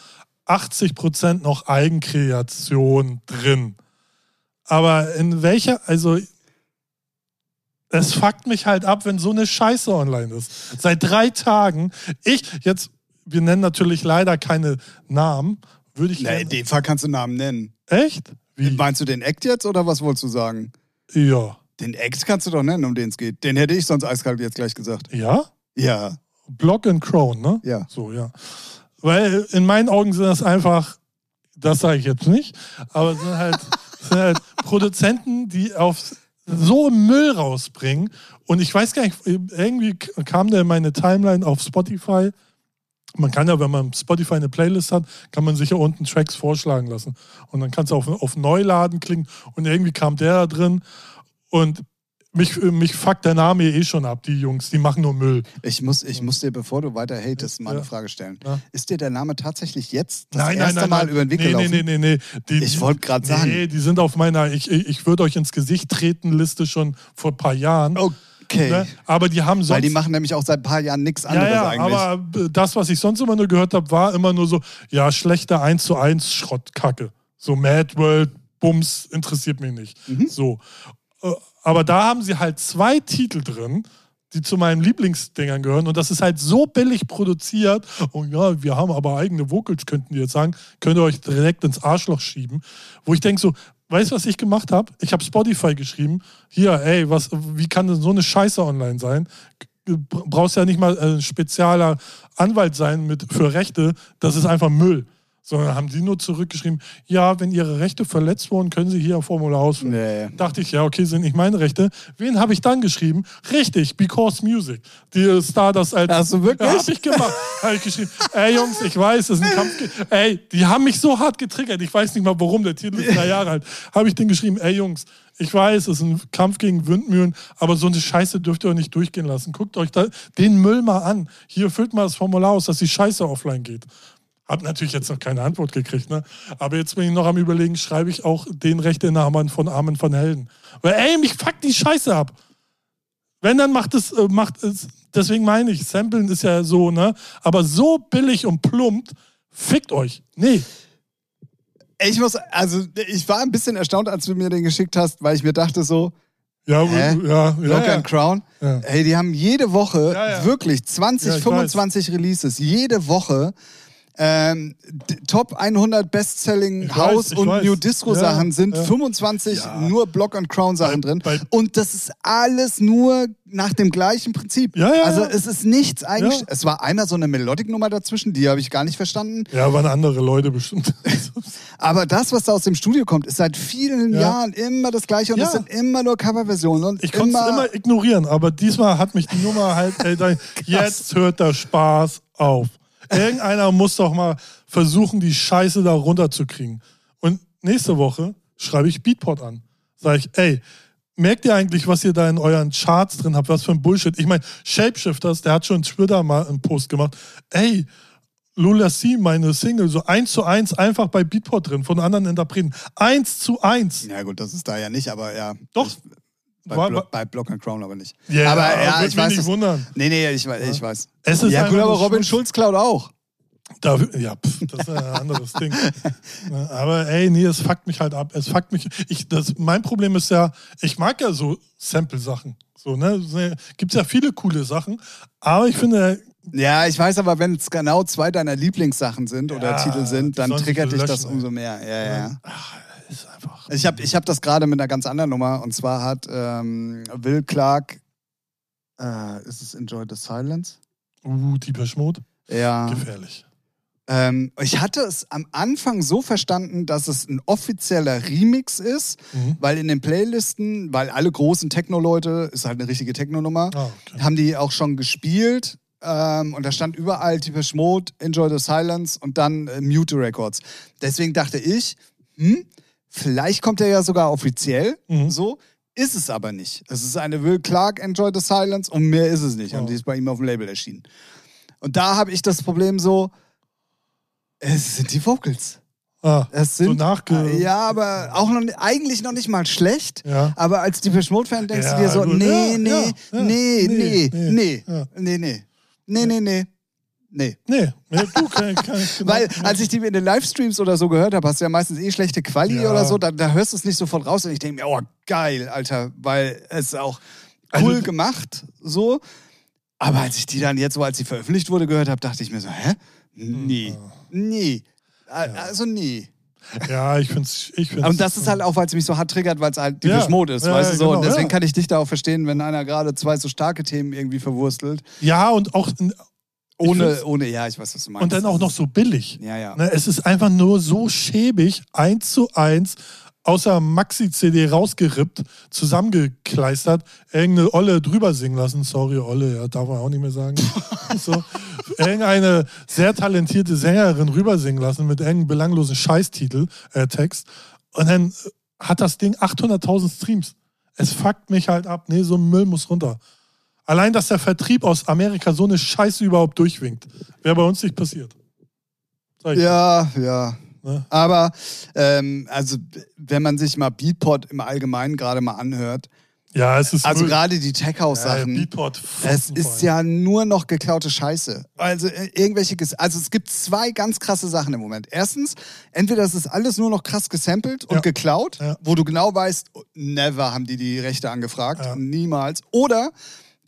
80% noch Eigenkreation drin. Aber in welcher, also es fuckt mich halt ab, wenn so eine Scheiße online ist. Seit drei Tagen, ich, jetzt, wir nennen natürlich leider keine Namen, würde ich Na, gerne- in dem Fall kannst du Namen nennen. Echt? Wie? Meinst du den Act jetzt oder was wolltest du sagen? Ja. Den Act kannst du doch nennen, um den es geht. Den hätte ich sonst eiskalt jetzt gleich gesagt. Ja? Ja, Block and Crown, ne? ja. So, ja. Weil in meinen Augen sind das einfach, das sage ich jetzt nicht, aber es sind halt, sind halt Produzenten, die auf so Müll rausbringen. Und ich weiß gar nicht, irgendwie kam der in meine Timeline auf Spotify. Man kann ja, wenn man Spotify eine Playlist hat, kann man sich ja unten Tracks vorschlagen lassen. Und dann kannst du auf, auf Neuladen klicken und irgendwie kam der da drin und mich, mich fuckt der Name eh schon ab, die Jungs, die machen nur Müll. Ich muss, ich muss dir, bevor du weiter hatest, mal Ja. eine Frage stellen. Ja. Ist dir der Name tatsächlich jetzt das nein, erste nein, nein, Mal nein. über den Weg nee, gelaufen? Nee, nee, nee, nee. Die, Ich wollte gerade sagen. Nee, die sind auf meiner Ich, ich, würde euch ins Gesicht treten Liste schon vor ein paar Jahren. Okay. Ne? Aber die haben sonst. Weil die machen nämlich auch seit ein paar Jahren nichts anderes ja, ja, eigentlich. aber das, was ich sonst immer nur gehört habe, war immer nur so, ja, schlechter 1 zu 1 Schrottkacke. So Mad World, Bums, interessiert mich nicht. Mhm. So. Äh, Aber da haben sie halt zwei Titel drin, die zu meinen Lieblingsdingern gehören. Und das ist halt so billig produziert. Und ja, wir haben aber eigene Vocals, könnten die jetzt sagen. Könnt ihr euch direkt ins Arschloch schieben. Wo ich denke so, weißt du, was ich gemacht habe? Ich habe Spotify geschrieben. Hier, ey, was, wie kann denn so eine Scheiße online sein? brauchst ja nicht mal ein spezieller Anwalt sein mit, für Rechte, das ist einfach Müll. Sondern haben die nur zurückgeschrieben, ja, wenn ihre Rechte verletzt wurden, können sie hier ein Formular ausfüllen. Nee. Dachte ich, ja, okay, sind nicht meine Rechte. Wen habe ich dann geschrieben? Richtig, Because Music. Die Stardust als. Hast du wirklich? Ja, hab ich gemacht. habe ich geschrieben, ey Jungs, ich weiß, es ist ein Kampf. Ey, die haben mich so hart getriggert. Ich weiß nicht mal warum, der Titel ist drei Jahre alt. Habe ich den geschrieben, ey Jungs, ich weiß, es ist ein Kampf gegen Windmühlen, aber so eine Scheiße dürft ihr euch nicht durchgehen lassen. Guckt euch da den Müll mal an. Hier füllt mal das Formular aus, dass die Scheiße offline geht. Hab natürlich jetzt noch keine Antwort gekriegt, ne? Aber jetzt bin ich noch am überlegen, schreibe ich auch den Rechteinhabern von Armen von Helden. Weil, ey, mich fuckt die Scheiße ab. Wenn, dann macht es, äh, macht es, deswegen meine ich, Samplen ist ja so, ne? Aber so billig und plump, fickt euch. Nee. Ich muss, also ich war ein bisschen erstaunt, als du mir den geschickt hast, weil ich mir dachte so, Ja, Hä? ja, ja. Lock ja. and Crown, Ja. hey, die haben jede Woche wirklich 20, Ja, ich 25 Releases, jede Woche. Ähm, Top 100 Bestselling House und weiß. New Disco Sachen Ja, sind ja. 25 Ja. nur Block and Crown Sachen Bei- drin bei- und das ist alles nur nach dem gleichen Prinzip. Ja, ja, also es ist nichts eigentlich. Es war einmal so eine Melodic Nummer dazwischen, die habe ich gar nicht verstanden. Ja, waren andere Leute bestimmt. Aber das, was da aus dem Studio kommt, ist seit vielen Ja. Jahren immer das Gleiche und es sind immer nur Coverversionen und Ich konnte es immer ignorieren, aber diesmal hat mich die Nummer halt, ey, jetzt hört der Spaß auf. Irgendeiner muss doch mal versuchen, die Scheiße da runterzukriegen. Und nächste Woche schreibe ich Beatport an. Sag ich, ey, merkt ihr eigentlich, was ihr da in euren Charts drin habt? Was für ein Bullshit. Ich meine, Shapeshifters, der hat schon Twitter mal einen Post gemacht. Ey, Lula C, meine Single, so eins zu eins einfach bei Beatport drin, von anderen Interpreten. Eins zu eins. Ja gut, das ist da ja nicht, aber ja. Doch. Ich, bei, War- Blo bei Block and Crown aber nicht. Ja, aber ja, ich mich weiß. nicht es- wundern. Nee, nee, ich, weiß- ich weiß. Es ist Ja gut, aber Robin. Schulz klaut auch. Da, ja, pff, das ist ein anderes Ding. Ne, Aber ey, nee, es fuckt mich halt ab. Es fuckt mich. Ich, das, mein Problem ist ja, ich mag ja so Sample-Sachen. So, ne? Gibt ja viele coole Sachen. Aber ich finde, Ja, ich weiß aber, wenn es genau zwei deiner Lieblingssachen sind oder Ja, Titel sind, dann triggert dich das umso mehr. Ja, ja. ach, ist einfach. Ich habe ich hab das gerade mit einer ganz anderen Nummer und zwar hat ähm, Will Clark, äh, ist es Enjoy the Silence? Uh, Deeper Mode. Ja. Gefährlich. Ähm, ich hatte es am Anfang so verstanden, dass es ein offizieller Remix ist, Mhm. weil in den Playlisten, weil alle großen Techno-Leute, ist halt eine richtige Techno-Nummer, Ah, okay. haben die auch schon gespielt. Ähm, und da stand überall Deepesh Mode, Enjoy the Silence und dann äh, Mute Records. Deswegen dachte ich, hm, vielleicht kommt er ja sogar offiziell Mhm. so. Ist es aber nicht. Es ist eine Will Clark Enjoy the Silence und mehr ist es nicht. Oh. Und die ist bei ihm auf dem Label erschienen. Und da habe ich das Problem so, es sind die Vocals. Ah, Es so sind, nachge. ja, aber auch noch, eigentlich noch nicht mal schlecht. Ja. Aber als Depeche Mode-Fan denkst Ja, du dir so, nee, Ja, nee, nee, nee, Nee, nee, nee, nee, ja. nee, nee, nee, nee, nee. Nee. Nee, nee, du kann, kann genau. Weil, als ich die in den Livestreams oder so gehört habe, hast du ja meistens eh schlechte Quali Ja. oder so, da, da hörst du es nicht sofort raus und ich denke mir, oh, geil, Alter, weil es auch Also- cool gemacht, so. Aber als ich die dann jetzt so, als sie veröffentlicht wurde, gehört habe, dachte ich mir so, hä? Nee, nie. Also nie. Ja, ich find's. Ich find's Und das ist halt auch, weil es mich so hart triggert, weil es halt die Ja. Mode ist, Ja, weißt ja, du so. genau, und deswegen ja. kann ich dich da auch verstehen, wenn einer gerade zwei so starke Themen irgendwie verwurstelt. Ja, und auch. Ohne, ohne, ja, ich weiß, was du meinst. Und dann auch noch so billig. Ja, ja. Ne, es ist einfach nur so schäbig, eins zu eins, außer Maxi-CD rausgerippt, zusammengekleistert, irgendeine Olle drüber singen lassen. Sorry, Olle, ja, darf man auch nicht mehr sagen. so, irgendeine sehr talentierte Sängerin rüber singen lassen mit irgendeinem belanglosen Scheißtitel, äh, Text. Und dann hat das Ding 800.000 Streams. Es fuckt mich halt ab. Nee, so ein Müll muss runter. Allein, dass der Vertrieb aus Amerika so eine Scheiße überhaupt durchwinkt, wäre bei uns nicht passiert. Ja, ja. Ne? Aber ähm, also wenn man sich mal Beatport im Allgemeinen gerade mal anhört, ja, es ist also gerade die Tech House Sachen. Ja, Beatport es ist ja nur noch geklaute Scheiße. Also äh, irgendwelche also es gibt zwei ganz krasse Sachen im Moment. Erstens, entweder es ist alles nur noch krass gesampelt und ja. geklaut, ja. wo du genau weißt, never haben die die Rechte angefragt, niemals. Oder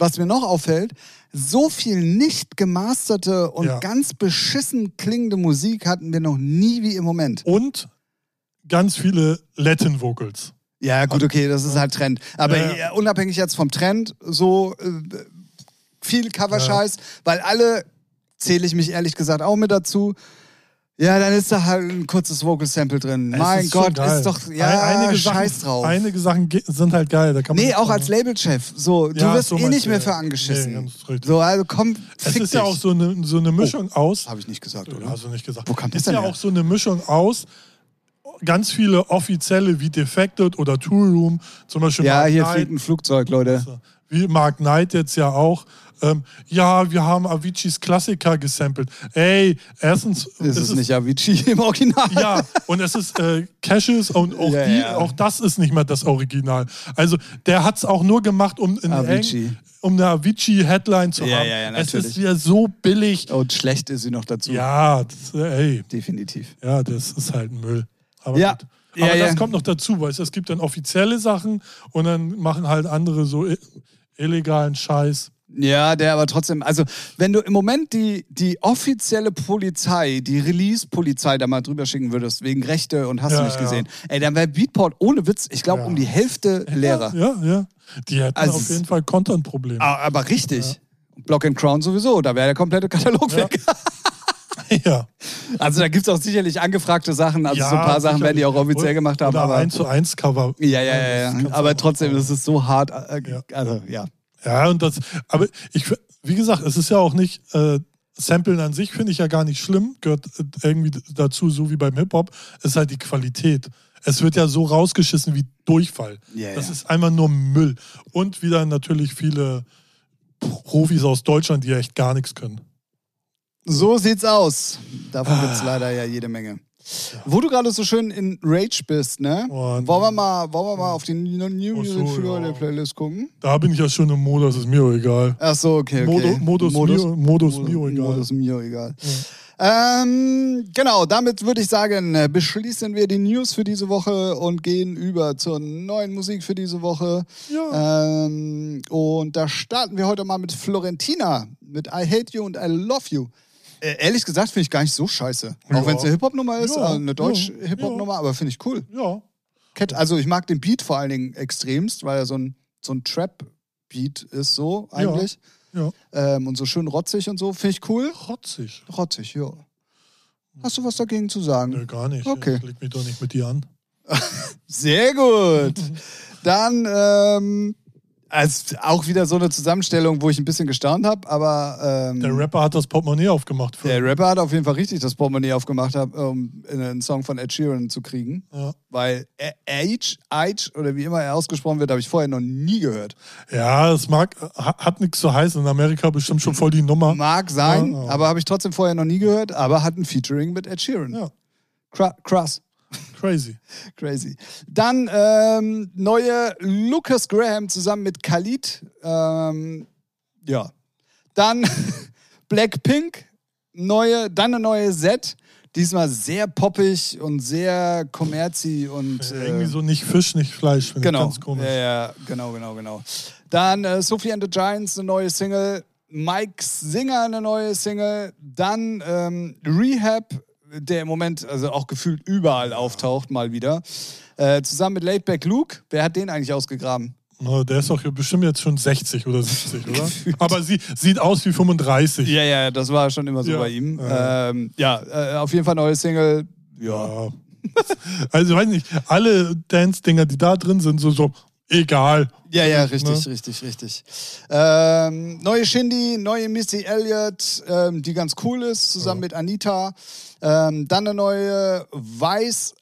was mir noch auffällt, so viel nicht gemasterte und ja. ganz beschissen klingende Musik hatten wir noch nie wie im Moment. Und ganz viele Latin Vocals. Ja, gut, okay, das ist halt Trend. Aber ja. unabhängig jetzt vom Trend, so äh, viel Coverscheiß, ja. weil alle, zähle ich mich ehrlich gesagt auch mit dazu, ja, dann ist da halt ein kurzes Vocal Sample drin. Es mein ist Gott, ist doch ja einige scheiß Sachen, drauf. Einige Sachen sind halt geil. Da kann man nee, auch als Labelchef. So, du ja, wirst so eh nicht mehr für angeschissen. Nee, so, also komm, Es ist dich. ja auch so eine, so eine Mischung oh, aus. Habe ich nicht gesagt, oder? Hast du nicht gesagt. Wo kam das ist ja her? auch so eine Mischung aus ganz viele offizielle wie Defected oder Tool Room, zum Beispiel. Ja, Mark hier Knight, fliegt ein Flugzeug, Leute. Wie Mark Knight jetzt ja auch ähm, ja, wir haben Aviciis Klassiker gesampelt. Ey, erstens. Ist es, ist nicht Avicii im Original? Ja, und es ist äh, Caches und auch, ja, die, ja. auch das ist nicht mehr das Original. Also, der hat es auch nur gemacht, um in Avicii. um eine Avicii-Headline zu ja, haben. Ja, ja, es ist ja so billig. Und schlecht ist sie noch dazu. Ja, das, ey. Definitiv. Ja, das ist halt Müll. Aber ja. Gut. Aber das kommt noch dazu, weil es gibt dann offizielle Sachen und dann machen halt andere so illegalen Scheiß. Ja, der aber trotzdem, also wenn du im Moment die, die offizielle Polizei, die Release-Polizei da mal drüber schicken würdest, wegen Rechte und hast ja, du nicht ja. gesehen, ey, dann wäre Beatport ohne Witz, ich glaube, ja. um die Hälfte leerer. Ja, ja. Die hätten also, auf jeden Fall Content-Probleme. Aber richtig. Block and Crown sowieso, da wäre der komplette Katalog weg. Ja. Also da gibt es auch sicherlich angefragte Sachen, also ja, so ein paar Sachen werden die auch offiziell gemacht haben. Oder aber 1 zu 1 Cover. Ja, ja, ja. ja. Aber trotzdem, das ist so hart. Äh, also, ja. Ja, und das, aber ich, wie gesagt, es ist ja auch nicht, äh, Samplen an sich finde ich ja gar nicht schlimm, gehört äh, irgendwie dazu, so wie beim Hip-Hop, ist halt die Qualität. Es wird ja so rausgeschissen wie Durchfall. Yeah, das yeah. ist einfach nur Müll. Und wieder natürlich viele Profis aus Deutschland, die echt gar nichts können. So sieht's aus. Davon gibt es leider ja jede Menge. Wo du gerade so schön in Rage bist, ne? Oh, wollen, wir mal, wollen wir mal auf die New Music so, Friday ja. Playlist gucken? Da bin ich ja schon im Modus, ist mir egal. Ach so, okay, okay. Modus, Modus, Mio, Modus, Modus Mio egal. Modus Mio egal. Ja. Ähm, genau, damit würde ich sagen, beschließen wir die News für diese Woche und gehen über zur neuen Musik für diese Woche. Ja. Ähm, und da starten wir heute mal mit Florentina, mit I Hate You and I Love You. Äh, ehrlich gesagt finde ich gar nicht so scheiße. Ja. Auch wenn es eine Hip-Hop-Nummer ist, ja. äh, eine deutsche ja. Hip-Hop-Nummer, aber finde ich cool. Ja. Also ich mag den Beat vor allen Dingen extremst, weil er so ein, so ein Trap-Beat ist, so eigentlich. Ja. Ähm, und so schön rotzig und so, finde ich cool. Rotzig? Rotzig, ja. Hast du was dagegen zu sagen? Nee, gar nicht. Okay. Ich leg mich doch nicht mit dir an. Sehr gut. Dann ähm, also auch wieder so eine Zusammenstellung, wo ich ein bisschen gestaunt habe, aber. Ähm, der Rapper hat das Portemonnaie aufgemacht. Für der Rapper hat auf jeden Fall richtig das Portemonnaie aufgemacht, um einen Song von Ed Sheeran zu kriegen. Ja. Weil Age, Age oder wie immer er ausgesprochen wird, habe ich vorher noch nie gehört. Ja, es mag, hat nichts zu heißen. In Amerika bestimmt schon voll die Nummer. Mag sein, ja, aber habe ich trotzdem vorher noch nie gehört, aber hat ein Featuring mit Ed Sheeran. Ja. Krass. Crazy. Crazy. Dann ähm, neue Lucas Graham zusammen mit Khalid. Ähm, ja. Dann Blackpink, neue, dann eine neue Set. Diesmal sehr poppig und sehr kommerzi und. Ja, irgendwie so nicht Fisch, nicht Fleisch. Genau. ganz komisch. Ja, ja, genau, genau, genau. Dann äh, Sophie and the Giants, eine neue Single. Mike Singer, eine neue Single. Dann ähm, Rehab, der im Moment also auch gefühlt überall auftaucht, mal wieder. Äh, zusammen mit Laidback Luke. Wer hat den eigentlich ausgegraben? Oh, der ist doch bestimmt jetzt schon 60 oder 70, oder? Aber sie sieht aus wie 35. Ja, ja, das war schon immer so ja. bei ihm. Ähm, ja, äh, auf jeden Fall neue Single. Ja. ja. Also, weiß nicht, alle Dance-Dinger, die da drin sind, so, so egal. Ja, ja, richtig, Ne? richtig, richtig. Ähm, neue Shindy, neue Missy Elliott, ähm, die ganz cool ist, zusammen mit Anita. Ähm, dann eine neue Weiß,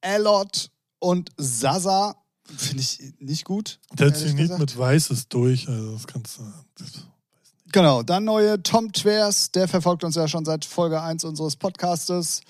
Alot und Sasa. Finde ich nicht gut. Der gesagt. mit Weiß ist durch. Also, das kannst du. Das, Genau, dann neue Tom Twers, der verfolgt uns ja schon seit Folge 1 unseres Podcastes.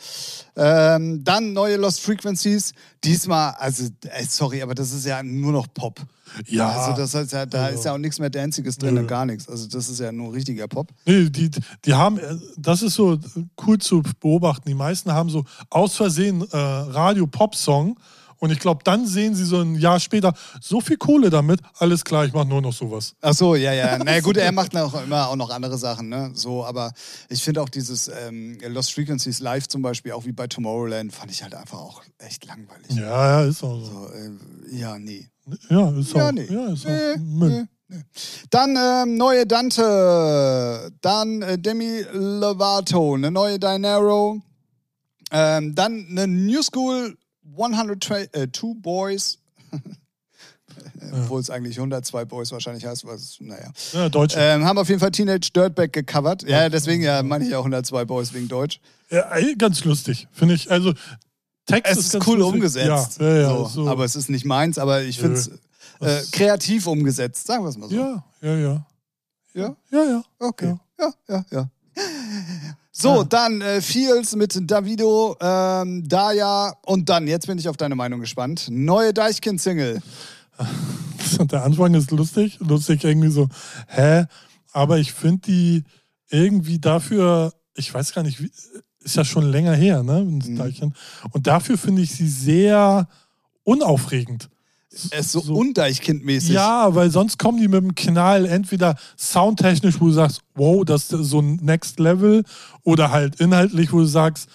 Ähm, dann neue Lost Frequencies. Diesmal, also, äh, sorry, aber das ist ja nur noch Pop. ja. Also das heißt ja, da Also- ist ja auch nichts mehr Danziges drin, Nö. gar nichts. Also das ist ja nur richtiger Pop. Nee, die, die haben, äh, das ist so cool zu beobachten. Die meisten haben so aus Versehen äh, Radio-Pop-Song und ich glaube, dann sehen sie so ein Jahr später so viel Kohle damit, alles klar, ich mache nur noch sowas. Ach so, ja, ja. Na gut, er macht auch immer auch noch andere Sachen, ne? So, aber ich finde auch dieses ähm, Lost Frequencies live zum Beispiel, auch wie bei Tomorrowland, fand ich halt einfach auch echt langweilig. Ja, ja, ist auch so. So, äh, ja, nee. Ja, ist Ja, auch, nee. ja, ist auch Nee, Müll. nee. Dann ähm, neue Dante, dann äh, Demi Lovato, eine neue Dinero, ähm, dann eine New School 102 äh, Boys, obwohl es eigentlich 102 Boys wahrscheinlich heißt, was, naja. Ja, Deutsche. Ähm, haben auf jeden Fall Teenage Dirtbag gecovert. Ja, deswegen ja, meine ich auch 102 Boys wegen Deutsch. Ja, ganz lustig, finde ich. Also, Text Es ist, ist cool lustig. umgesetzt. Ja, ja, ja, so. so. Aber es ist nicht meins, aber ich finde es äh, kreativ umgesetzt, sagen wir es mal so. ja, ja, ja. Ja? Ja, ja. Okay. Ja, ja, ja. So, Ja. dann äh, Fields mit Davido, ähm, Daya und dann, jetzt bin ich auf deine Meinung gespannt, neue Deichkind-Single. Der Anfang ist lustig, lustig irgendwie so, hä? Aber ich finde die irgendwie dafür, ich weiß gar nicht, wie, ist ja schon länger her, ne? Mhm. Und dafür finde ich sie sehr unaufregend. Er ist so, undeichkind-mäßig. Ja, weil sonst kommen die mit dem Knall entweder soundtechnisch, wo du sagst, wow, das ist so ein Next Level, oder halt inhaltlich, wo du sagst,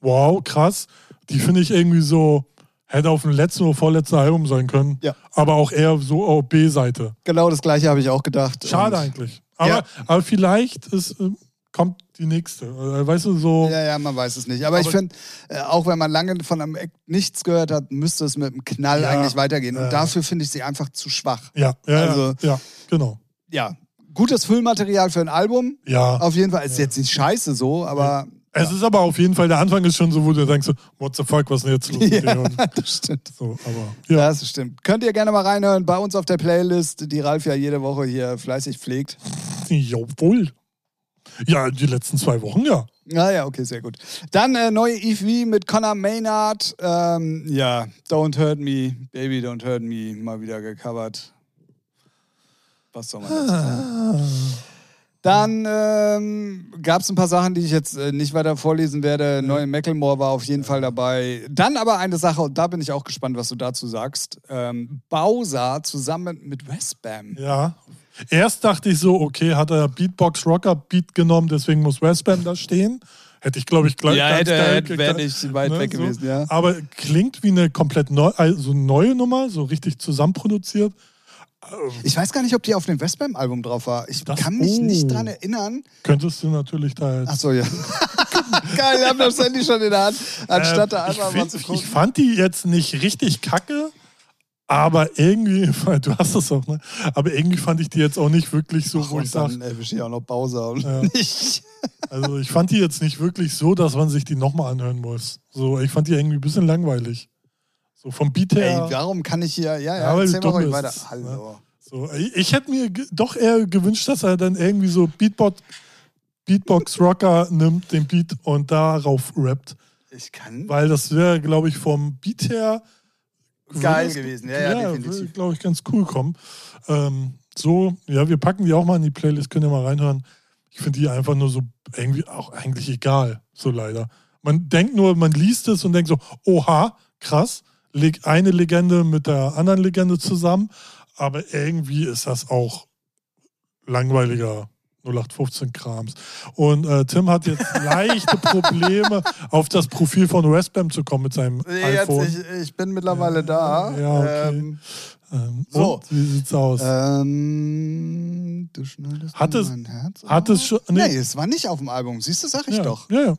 wow, krass. Die finde ich irgendwie so, hätte auf dem letzten oder vorletzten Album sein können. Ja. Aber auch eher so auf B-Seite. Genau das gleiche habe ich auch gedacht. Schade eigentlich. Aber, Ja. aber vielleicht ist, äh, kommt die nächste. Äh, Weißt du, so. Ja, ja, man weiß es nicht. Aber, ich Aber- finde, äh, auch wenn man lange von einem Act nichts gehört hat, müsste es mit einem Knall Ja, eigentlich weitergehen. Und ja. dafür finde ich sie einfach zu schwach. Ja, ja, Also- ja, ja, genau. Ja, gutes Füllmaterial für ein Album. Ja. Auf jeden Fall ist jetzt nicht scheiße so, aber Es ist aber auf jeden Fall, der Anfang ist schon so, wo du denkst, what the fuck, was ist denn jetzt los ja, das stimmt. So, aber ja. Das stimmt. Könnt ihr gerne mal reinhören bei uns auf der Playlist, die Ralf ja jede Woche hier fleißig pflegt. Jawohl. Ja, die letzten zwei Wochen, ja. Ah ja, okay, sehr gut. Dann äh, neue EV mit Conor Maynard. Ähm, ja, Don't Hurt Me, Baby Don't Hurt Me, mal wieder gecovert. Was soll man dazu sagen? Dann ähm, gab es ein paar Sachen, die ich jetzt äh, nicht weiter vorlesen werde. Neue Macklemore war auf jeden Fall dabei. Dann aber eine Sache, und da bin ich auch gespannt, was du dazu sagst. Ähm, Bowser zusammen mit Westbam. Ja. Erst dachte ich so, okay, hat er Beatbox Rocker Beat genommen, deswegen muss Westbam da stehen. Hätte ich, glaube ich, gleich. Ja, ganz hätte, hätte wäre nicht weit ne, weg so. gewesen, ja. Aber klingt wie eine komplett neu, also neue Nummer, so richtig zusammenproduziert. Ich weiß gar nicht, ob die auf dem Westbam-Album drauf war. Ich Das- kann mich oh. nicht dran erinnern. Könntest du natürlich da jetzt. Achso, ja. Geil, wir haben das Handy schon in der Hand, anstatt da Ähm, ich, einfach mal zu ich gucken. fand die jetzt nicht richtig kacke, aber irgendwie, du hast das auch, ne? Aber irgendwie fand ich die jetzt auch nicht wirklich so, wo ich sage, dann erwische ich auch noch Bowser und Ja. nicht. also ich fand die jetzt nicht wirklich so, dass man sich die nochmal anhören muss. So, ich fand die irgendwie ein bisschen langweilig. So vom Beat Ey, her. warum kann ich hier. Ja, ja, Ja, erzähl mal ruhig weiter. ne? Hallo. So, ich, ich hätte mir doch eher gewünscht, dass er dann irgendwie so Beatbox, Beatbox Rocker nimmt, den Beat und darauf rappt. Ich kann. Weil das wäre, glaube ich, vom Beat her Geil gewesen. Ja, ja, definitiv. würde, glaube ich, ganz cool kommen. Ähm, so, ja, wir packen die auch mal in die Playlist, könnt ihr mal reinhören. Ich finde die einfach nur so irgendwie auch eigentlich egal, so leider. Man denkt nur, man liest es und denkt so, oha, krass, leg eine Legende mit der anderen Legende zusammen, aber irgendwie ist das auch langweiliger 0815 Krams. Und äh, Tim hat jetzt leichte Probleme, auf das Profil von Westbam zu kommen mit seinem Jetzt, iPhone. ich, ich bin mittlerweile da. Ja, okay. Ähm, Ähm, So. Und, wie sieht's aus? ähm, du schneidest Hat es- mein Herz hat es schon- Nee. nee. es war nicht auf dem Album. Siehst du, sag ich ja, doch. Ja, ja.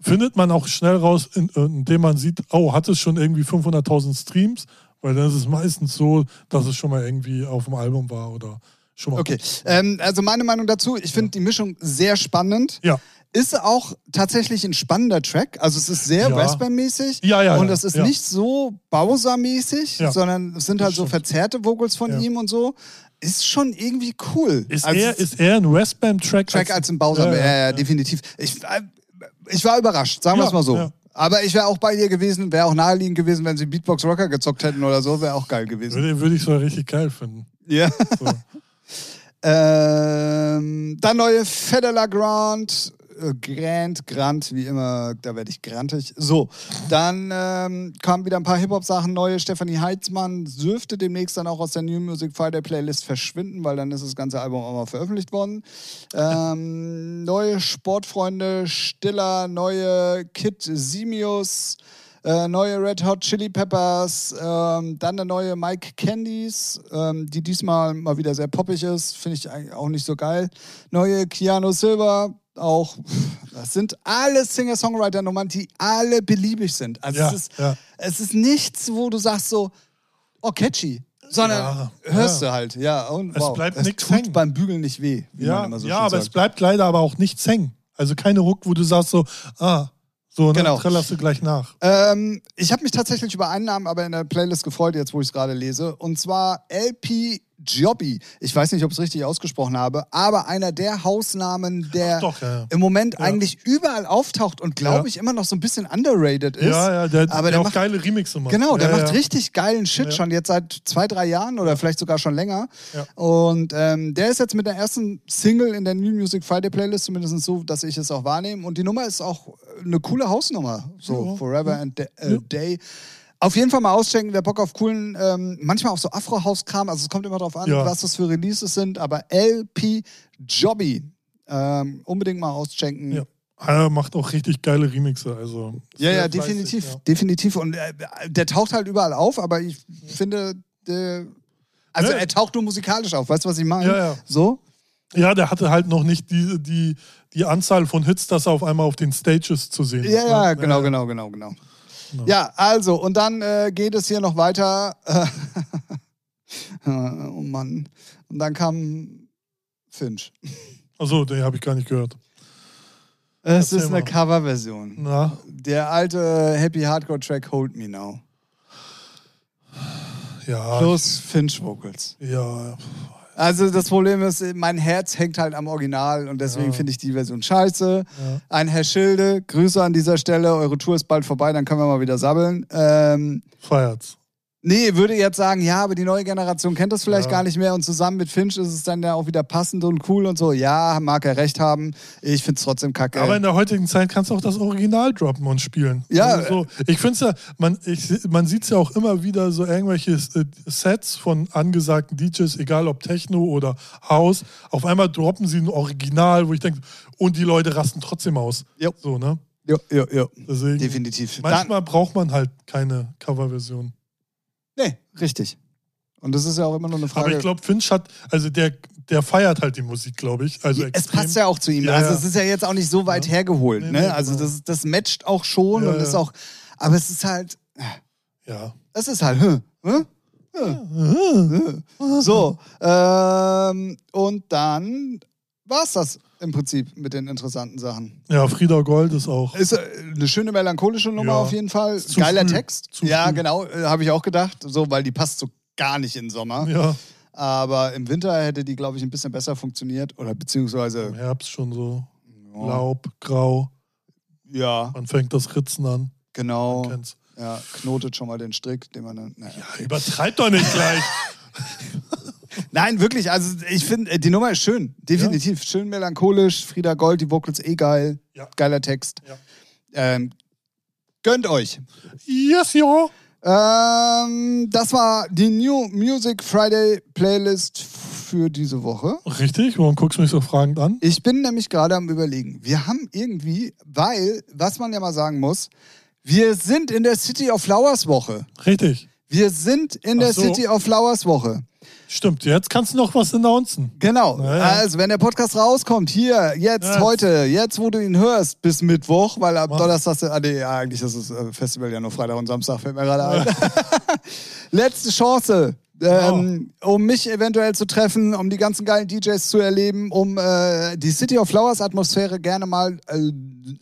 findet man auch schnell raus, in, indem man sieht, oh, hat es schon irgendwie 500.000 Streams? Weil dann ist es meistens so, dass es schon mal irgendwie auf dem Album war oder schon mal. Okay, ähm, also meine Meinung dazu, ich finde die Mischung sehr spannend. Ja. Ist auch tatsächlich ein spannender Track. Also es ist sehr Ja. Westbam-mäßig. Ja, ja, Und ja, es ist ja. nicht so Bowser-mäßig, Ja. sondern es sind halt so verzerrte Vocals von Ja. ihm und so. Ist schon irgendwie cool. Ist, Also er, es ist er ein Westbam-Track? Track als ein Bowser. Ja, Ja, ja, ja, ja. definitiv. Ich, äh, ich war überrascht, sagen wir Ja, es mal so. ja. Aber ich wäre auch bei dir gewesen, wäre auch naheliegend gewesen, wenn sie Beatbox Rocker gezockt hätten oder so, wäre auch geil gewesen. Den würde ich so richtig geil finden. Ja. So. Ähm, dann neue Fedela Grant. äh, Grant, Grant, wie immer, da werde ich grantig. So, dann ähm, kamen wieder ein paar Hip-Hop-Sachen neue. Stephanie Heitzmann dürfte demnächst dann auch aus der New Music Friday Playlist verschwinden, weil dann ist das ganze Album auch mal veröffentlicht worden. Ähm, neue Sportfreunde, Stiller, neue Kid Simius. Äh, neue Red Hot Chili Peppers, ähm, dann eine neue Mike Candies, ähm, die diesmal mal wieder sehr poppig ist, finde ich eigentlich auch nicht so geil. Neue Keanu Silva, auch, das sind alle Singer-Songwriter-Nummern, die alle beliebig sind. Also Ja, es, ist, ja. es ist nichts, wo du sagst so, oh, catchy. Sondern Ja, hörst ja. du halt, ja. Und Es wow. bleibt es nix tut hängen. beim Bügeln nicht weh, wie man Ja, immer so ja aber es sagt. bleibt leider aber auch nichts hängen. Also keine Ruck, wo du sagst so, ah, so, ne, Genau. trällerst du gleich nach. Ähm, ich habe mich tatsächlich über einen Namen aber in der Playlist gefreut, jetzt wo ich es gerade lese. Und zwar LP Jobby. Ich weiß nicht, ob ich es richtig ausgesprochen habe, aber einer der Hausnamen, der doch, ja, im Moment Ja. eigentlich überall auftaucht und glaube Ja. ich immer noch so ein bisschen underrated ist. Ja, ja, der, aber der, der auch macht geile Remixe macht. Genau, der macht richtig geilen Shit schon jetzt seit zwei, drei Jahren oder vielleicht sogar schon länger. Und ähm, der ist jetzt mit der ersten Single in der New Music Friday Playlist, zumindest so, dass ich es auch wahrnehme. Und die Nummer ist auch eine coole Hausnummer. So. Forever and Ja. Day. Auf jeden Fall mal auschecken, wer Bock auf coolen, ähm, manchmal auch so Afro-House-Kram, also es kommt immer drauf an, Ja. was das für Releases sind, aber LP Jobby. Ähm, unbedingt mal auschecken. Ja. Er macht auch richtig geile Remixe. Also Ja, ja, fleißig, definitiv, ja. definitiv. Und äh, der taucht halt überall auf, aber ich finde, der, also Ja. er taucht nur musikalisch auf, weißt du, was ich meine? Ja, ja. So? Ja, der hatte halt noch nicht die, die, die Anzahl von Hits, dass er auf einmal auf den Stages zu sehen Ja, ist. ja, ne? genau, genau, genau, genau. Ja, also, und dann äh, geht es hier noch weiter. Oh Mann. Und dann kam Finch. Achso, den habe ich gar nicht gehört. Es ist eine. Coverversion. Na, Der alte Happy Hardcore Track Hold Me Now. ja. Plus Finch Vocals. Ja, Also das Problem ist, mein Herz hängt halt am Original und deswegen Ja. finde ich die Version scheiße. Ja. Ein Herr Schilde, Grüße an dieser Stelle. Eure Tour ist bald vorbei, dann können wir mal wieder sabbeln. Ähm, feiert's. Nee, würde jetzt sagen, ja, aber die neue Generation kennt das vielleicht Ja. gar nicht mehr und zusammen mit Finch ist es dann ja auch wieder passend und cool und so. Ja, mag er recht haben. Ich finde es trotzdem kacke. Aber in der heutigen Zeit kannst du auch das Original droppen und spielen. Ja. Also so, ich finde es ja, man, ich, man sieht es ja auch immer wieder so irgendwelche äh, Sets von angesagten DJs, egal ob Techno oder House. Auf einmal droppen sie ein Original, wo ich denke, und die Leute rasten trotzdem aus. Jo. So, ne? ja, ja, ja. Definitiv. Dann, Manchmal braucht man halt keine Coverversion. Nee, richtig. Und das ist ja auch immer nur eine Frage. Aber ich glaube, Finch hat, also der, der feiert halt die Musik, glaube ich. Also es passt ja auch zu ihm. Ja, also es ist ja jetzt auch nicht so weit Ja. hergeholt. Nee, ne? nee, also genau. das, das matcht auch schon Ja, und ist auch. Aber es ist halt. Ja. Es ist halt. Hm, hm, hm. So. Ähm, und dann war es das im Prinzip mit den interessanten Sachen. Ja, Frieda Gold ist auch. Ist äh, eine schöne melancholische Nummer Ja. auf jeden Fall. Zu Geiler früh. Text. Zu ja, früh. genau, äh, habe ich auch gedacht. So, weil die passt so gar nicht in Sommer. Ja, Aber im Winter hätte die, glaube ich, ein bisschen besser funktioniert. Oder im beziehungsweise, Herbst schon so. ja, Laub, grau. ja Man fängt das Ritzen an. genau. Man kennt's. Ja, knotet schon mal den Strick, den man dann. Naja. Ja, übertreib doch nicht gleich. Nein, wirklich, also ich finde, äh, die Nummer ist schön. Definitiv. Schön melancholisch. Frieda Gold, die Vocals eh geil. Ja. Geiler Text. Ja. Ähm, gönnt euch. yes, ja. Ähm, das war die New Music Friday Playlist für diese Woche. Richtig, warum guckst du mich so fragend an? Ich bin nämlich gerade am Überlegen. Wir haben irgendwie, weil, was man ja mal sagen muss, wir sind in der City of Flowers Woche. Richtig. Wir sind in Ach der so. City of Flowers Woche. Stimmt, jetzt kannst du noch was announcen. Genau. Ja, ja. Also, wenn der Podcast rauskommt, hier, jetzt, Ja. heute, jetzt, wo du ihn hörst, bis Mittwoch, weil ab Mach. Donnerstag, ah, nee, ja, eigentlich ist das äh, Festival ja nur Freitag und Samstag, fällt mir gerade ein. Letzte Chance. Ähm, um mich eventuell zu treffen, um die ganzen geilen DJs zu erleben, um äh, die City of Flowers Atmosphäre gerne mal äh,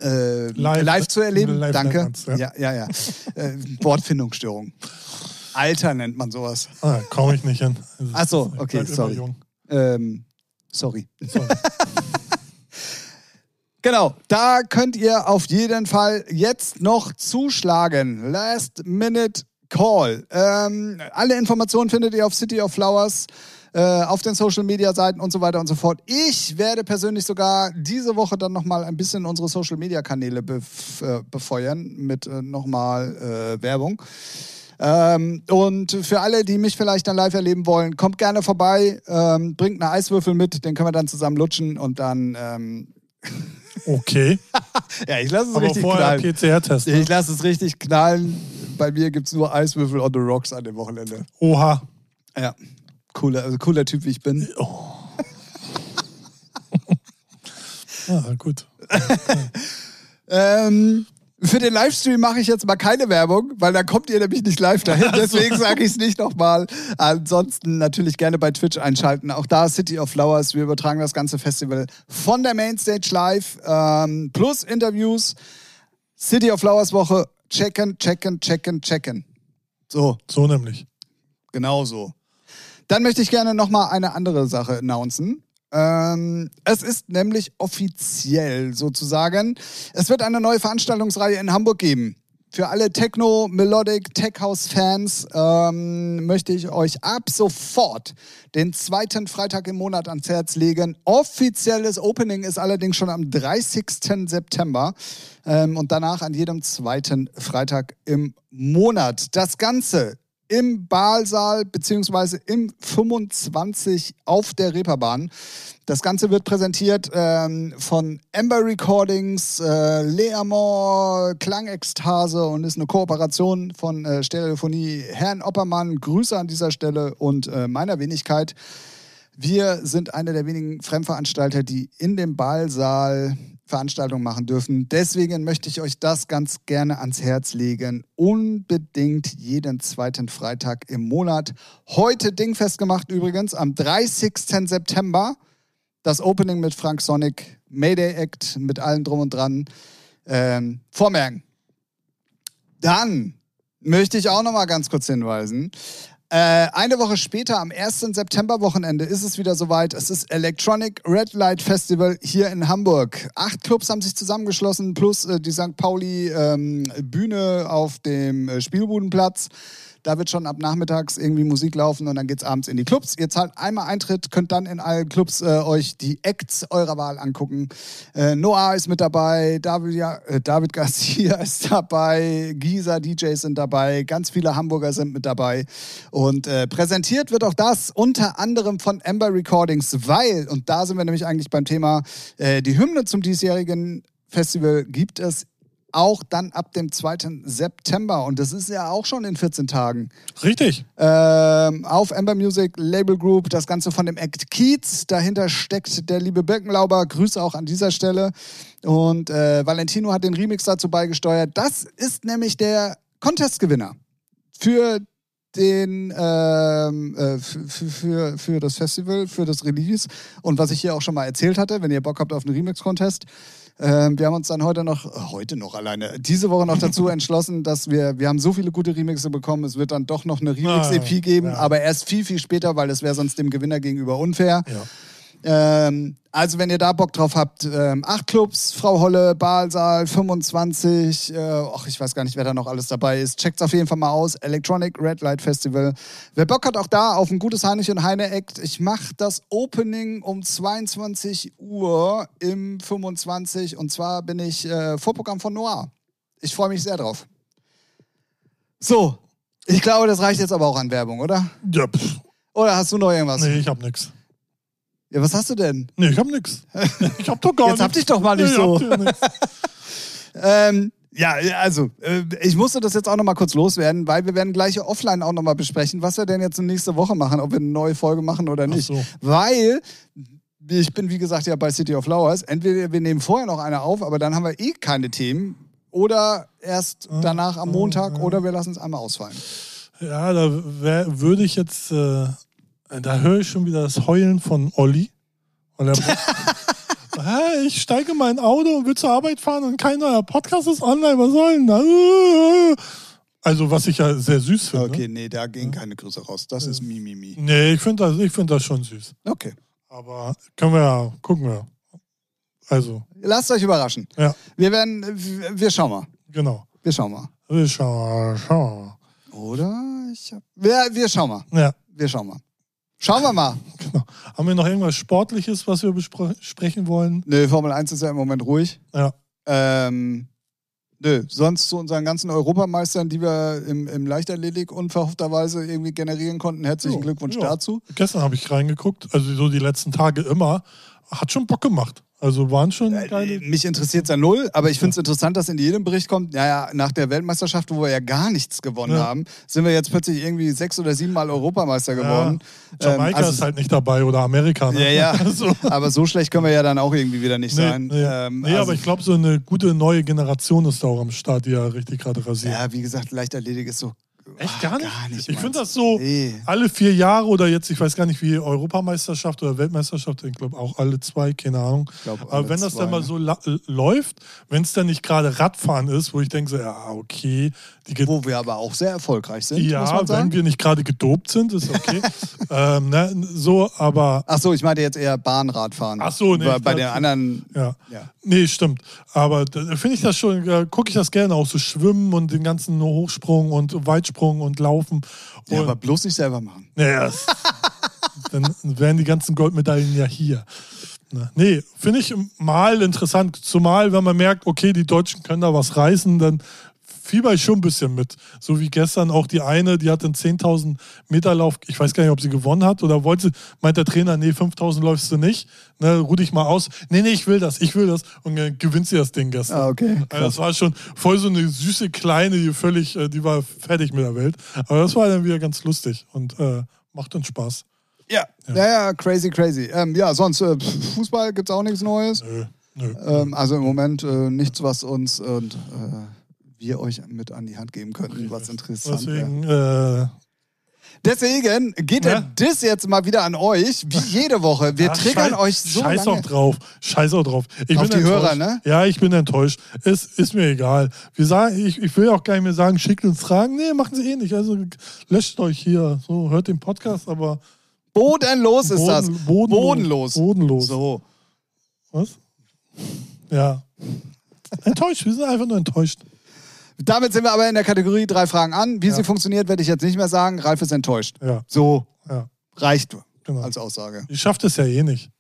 äh, live, Live- zu erleben. live Danke. nennt man's, ja, ja, ja. äh, Wortfindungsstörung. Alter nennt man sowas. Ah, komme ich nicht hin. Ach so, Ich okay, sorry. Ähm, sorry. Sorry. Genau, da könnt ihr auf jeden Fall jetzt noch zuschlagen. Last Minute Call. Ähm, alle Informationen findet ihr auf City of Flowers, äh, auf den Social Media Seiten und so weiter und so fort. Ich werde persönlich sogar diese Woche dann nochmal ein bisschen unsere Social Media Kanäle bef äh, befeuern mit äh, nochmal äh, Werbung. Ähm, und für alle, die mich vielleicht dann live erleben wollen, kommt gerne vorbei, ähm, bringt eine Eiswürfel mit, den können wir dann zusammen lutschen und dann ähm, Okay, ja, ich lasse es aber richtig knallen. PCR-Test. Ich Ne? lasse es richtig knallen. Bei mir gibt es nur Eiswürfel on the Rocks an dem Wochenende. Oha. Ja, cooler, also cooler Typ, wie ich bin. Ja, gut. Ähm, für den Livestream mache ich jetzt mal keine Werbung, weil dann kommt ihr nämlich nicht live dahin. Deswegen sage ich es nicht nochmal. Ansonsten natürlich gerne bei Twitch einschalten. Auch da City of Flowers. Wir übertragen das ganze Festival von der Mainstage live. Ähm, plus Interviews. City of Flowers Woche. Checken, checken, checken, checken. So. So nämlich. Genau so. Dann möchte ich gerne nochmal eine andere Sache announcen. Ähm, es ist nämlich offiziell sozusagen. Es wird eine neue Veranstaltungsreihe in Hamburg geben. Für alle Techno, Melodic, Tech House Fans ähm, möchte ich euch ab sofort den zweiten Freitag im Monat ans Herz legen. Offizielles Opening ist allerdings schon am 30. September ähm, und danach an jedem zweiten Freitag im Monat. Das Ganze im Baalsaal beziehungsweise im 25 auf der Reeperbahn. Das Ganze wird präsentiert ähm, von Ember Recordings, äh, Leamore, Klangekstase und ist eine Kooperation von äh, Stereophonie Herrn Oppermann. Grüße an dieser Stelle und äh, meiner Wenigkeit. Wir sind einer der wenigen Fremdveranstalter, die in dem Ballsaal Veranstaltungen machen dürfen. Deswegen möchte ich euch das ganz gerne ans Herz legen. Unbedingt jeden zweiten Freitag im Monat. Heute dingfest gemacht übrigens am 30. September. Das Opening mit Frank Sonic, Mayday Act mit allem drum und dran. Ähm, vormerken. Dann möchte ich auch noch mal ganz kurz hinweisen. Äh, eine Woche später, am 1. September-Wochenende, ist es wieder soweit. Es ist Electronic Red Light Festival hier in Hamburg. Acht Clubs haben sich zusammengeschlossen, plus äh, die St. Pauli ähm, Bühne auf dem äh, Spielbudenplatz. Da wird schon ab nachmittags irgendwie Musik laufen und dann geht's abends in die Clubs. Ihr zahlt einmal Eintritt, könnt dann in allen Clubs äh, euch die Acts eurer Wahl angucken. Äh, Noah ist mit dabei, David, äh, David Garcia ist dabei, Gisa DJs sind dabei, ganz viele Hamburger sind mit dabei. Und äh, präsentiert wird auch das unter anderem von Ember Recordings, weil, und da sind wir nämlich eigentlich beim Thema, äh, die Hymne zum diesjährigen Festival gibt es auch dann ab dem 2. September. Und das ist ja auch schon in 14 Tagen. Richtig. Ähm, auf Ember Music Label Group, das Ganze von dem Act Kiez. Dahinter steckt der liebe Birkenlauber. Grüße auch an dieser Stelle. Und äh, Valentino hat den Remix dazu beigesteuert. Das ist nämlich der Contest-Gewinner für den ähm, äh, für, für, für das Festival, für das Release und was ich hier auch schon mal erzählt hatte, wenn ihr Bock habt auf einen Remix-Contest. Ähm, wir haben uns dann heute noch, heute noch alleine, diese Woche noch dazu entschlossen, dass wir, wir haben so viele gute Remixe bekommen, es wird dann doch noch eine Remix-EP geben, ja. aber erst viel, viel später, weil das wäre sonst dem Gewinner gegenüber unfair. Ja. Ähm, also, wenn ihr da Bock drauf habt, ähm, acht Clubs, Frau Holle, Baalsaal, 25, äh, ach, ich weiß gar nicht, wer da noch alles dabei ist. Checkt's auf jeden Fall mal aus. Electronic Red Light Festival. Wer Bock hat, auch da auf ein gutes Heinrich und Heine Act. Ich mache das Opening um 22 Uhr im 25 und zwar bin ich äh, Vorprogramm von Noir. Ich freue mich sehr drauf. So, ich glaube, das reicht jetzt aber auch an Werbung, oder? Ja, pff. Oder hast du noch irgendwas? Nee, ich hab nix. Ja, was hast du denn? Nee, ich hab nix. Ich hab doch gar Jetzt nichts. hab dich doch mal nicht nee, so. Ähm, Ja, also, äh, ich musste das jetzt auch nochmal kurz loswerden, weil wir werden gleich offline auch nochmal besprechen, was wir denn jetzt nächste Woche machen, ob wir eine neue Folge machen oder nicht. so. Weil ich bin, wie gesagt, ja bei City of Flowers. Entweder wir nehmen vorher noch eine auf, aber dann haben wir eh keine Themen. Oder erst Ah, danach am Montag ah. oder wir lassen es einmal ausfallen. Ja, da wär, würde ich jetzt, äh, da höre ich schon wieder das Heulen von Olli. Und er Hä, ich steige in mein Auto und will zur Arbeit fahren und kein neuer Podcast ist online, was soll denn das? Also, was ich ja sehr süß finde. Okay, nee, da gehen keine Grüße raus. Das ist Mimimi. Nee, ich finde das, ich find das schon süß. Okay. Aber können wir ja, gucken wir. Also, Lasst euch überraschen. ja, Wir werden, wir schauen mal. genau. Wir schauen mal. Wir schauen mal, schauen Oder? Ich hab, wir, wir schauen mal. mal. Ja, Wir schauen mal. Schauen wir mal. genau. Haben wir noch irgendwas Sportliches, was wir besprechen wollen? Nö, Formel 1 ist ja im Moment ruhig. Ja. Ähm, nö, sonst zu unseren ganzen Europameistern, die wir im, im Leichtathletik unverhoffterweise irgendwie generieren konnten, herzlichen Jo, Glückwunsch ja. dazu. Gestern habe ich reingeguckt, also so die letzten Tage immer. Hat schon Bock gemacht. Also waren schon Äh, geile. Mich interessiert es ja null, aber ich finde es interessant, dass in jedem Bericht kommt, naja, nach der Weltmeisterschaft, wo wir ja gar nichts gewonnen Ja. haben, sind wir jetzt plötzlich irgendwie sechs oder sieben Mal Europameister Ja, geworden. Jamaika Ähm, also- ist halt nicht dabei oder Amerika. Ne? Ja, ja. so. Aber so schlecht können wir ja dann auch irgendwie wieder nicht Nee, sein. nee. Ähm, nee also- aber ich glaube, so eine gute neue Generation ist da auch am Start, die ja richtig gerade rasiert. Ja, wie gesagt, Leichtathletik ist so. Echt gar nicht? Gar nicht ich finde das so, Nee. alle vier Jahre oder jetzt, ich weiß gar nicht, wie Europameisterschaft oder Weltmeisterschaft, ich glaube auch alle zwei, keine Ahnung. glaub, Aber wenn das zwei, dann mal ne? so äh, läuft, wenn es dann nicht gerade Radfahren ist, wo ich denke, so, ja, okay, Wo wir aber auch sehr erfolgreich sind, Ja, wenn wir nicht gerade gedopt sind, ist okay. ähm, ne, so, aber Ach so, ich meinte jetzt eher Bahnradfahren. Ach so, nee, Bei, bei den anderen, ja. ja. Nee, stimmt. Aber da finde ich das schon, äh, gucke ich das gerne auch so Schwimmen und den ganzen Hochsprung und Weitsprung und Laufen. Und, ja, aber bloß nicht selber machen. naja, das- dann wären die ganzen Goldmedaillen ja hier. Ne, Nee, finde ich mal interessant. Zumal, wenn man merkt, okay, die Deutschen können da was reißen, dann fieber ich schon ein bisschen mit. So wie gestern auch die eine, die hat den 10.000 Meter Lauf, ich weiß gar nicht, ob sie gewonnen hat oder wollte sie, meint der Trainer, nee, 5.000 läufst du nicht, ne, ruh dich mal aus. Nee, nee, ich will das, ich will das. Und dann gewinnt sie das Ding gestern. Ah, okay. Also das war schon voll so eine süße Kleine, die völlig, äh, die war fertig mit der Welt. Aber das war dann wieder ganz lustig und äh, macht uns Spaß. Ja. ja, ja, crazy, crazy. Ähm, ja, sonst äh, Fußball gibt es auch nichts Neues. Nö, nö. Ähm, also im Moment äh, nichts, was uns und äh, wir euch mit an die Hand geben könnten, was interessant. Deswegen, äh, Deswegen geht Ja. der Diss jetzt mal wieder an euch, wie jede Woche. Wir ach, triggern euch so Scheiß lange. auch drauf. Scheiß auch drauf. Ich Auf bin die enttäuscht. Hörer, ne? Ja, ich bin enttäuscht. Es ist mir egal. Wir sagen, ich, ich will auch gar nicht mehr sagen, schickt uns Fragen. Nee, machen sie eh nicht. Also löscht euch hier. So, hört den Podcast, aber Bodenlos ist das. Boden- bodenlos. Bodenlos. Bodenlos. So. Was? Ja. enttäuscht. Wir sind einfach nur enttäuscht. Damit sind wir aber in der Kategorie drei Fragen an. Wie Ja. sie funktioniert, werde ich jetzt nicht mehr sagen. Ralf ist enttäuscht. Ja, So ja. reicht Genau. als Aussage. Ich schaff das ja eh nicht.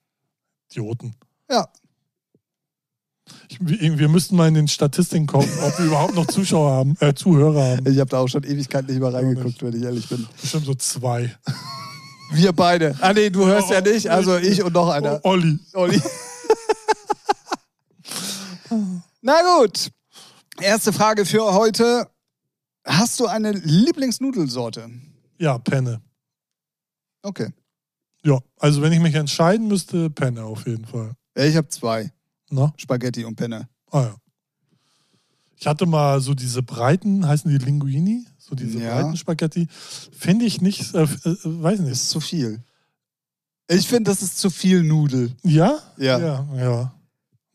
Idioten. Ja. Ich, wir müssten mal in den Statistiken gucken, ob wir überhaupt noch Zuschauer haben, äh, Zuhörer haben. Ich habe da auch schon Ewigkeit nicht mehr reingeguckt, wenn ich ehrlich bin. Bestimmt so zwei. Wir beide. Ah nee, du hörst ja nicht. Also ich und noch einer. Oh, Olli. Olli. Na gut. Erste Frage für heute. Hast du eine Lieblingsnudelsorte? Ja, Penne. Okay. Ja, also wenn ich mich entscheiden müsste, Penne auf jeden Fall. Ja, ich habe zwei. Na? Spaghetti und Penne. Ah ja. Ich hatte mal so diese breiten, heißen die Linguini? So diese Ja. breiten Spaghetti. Finde ich nicht, äh, äh, weiß Das nicht. ist zu viel. Ich finde, das ist zu viel Nudel. Ja? Ja. Ja, ja.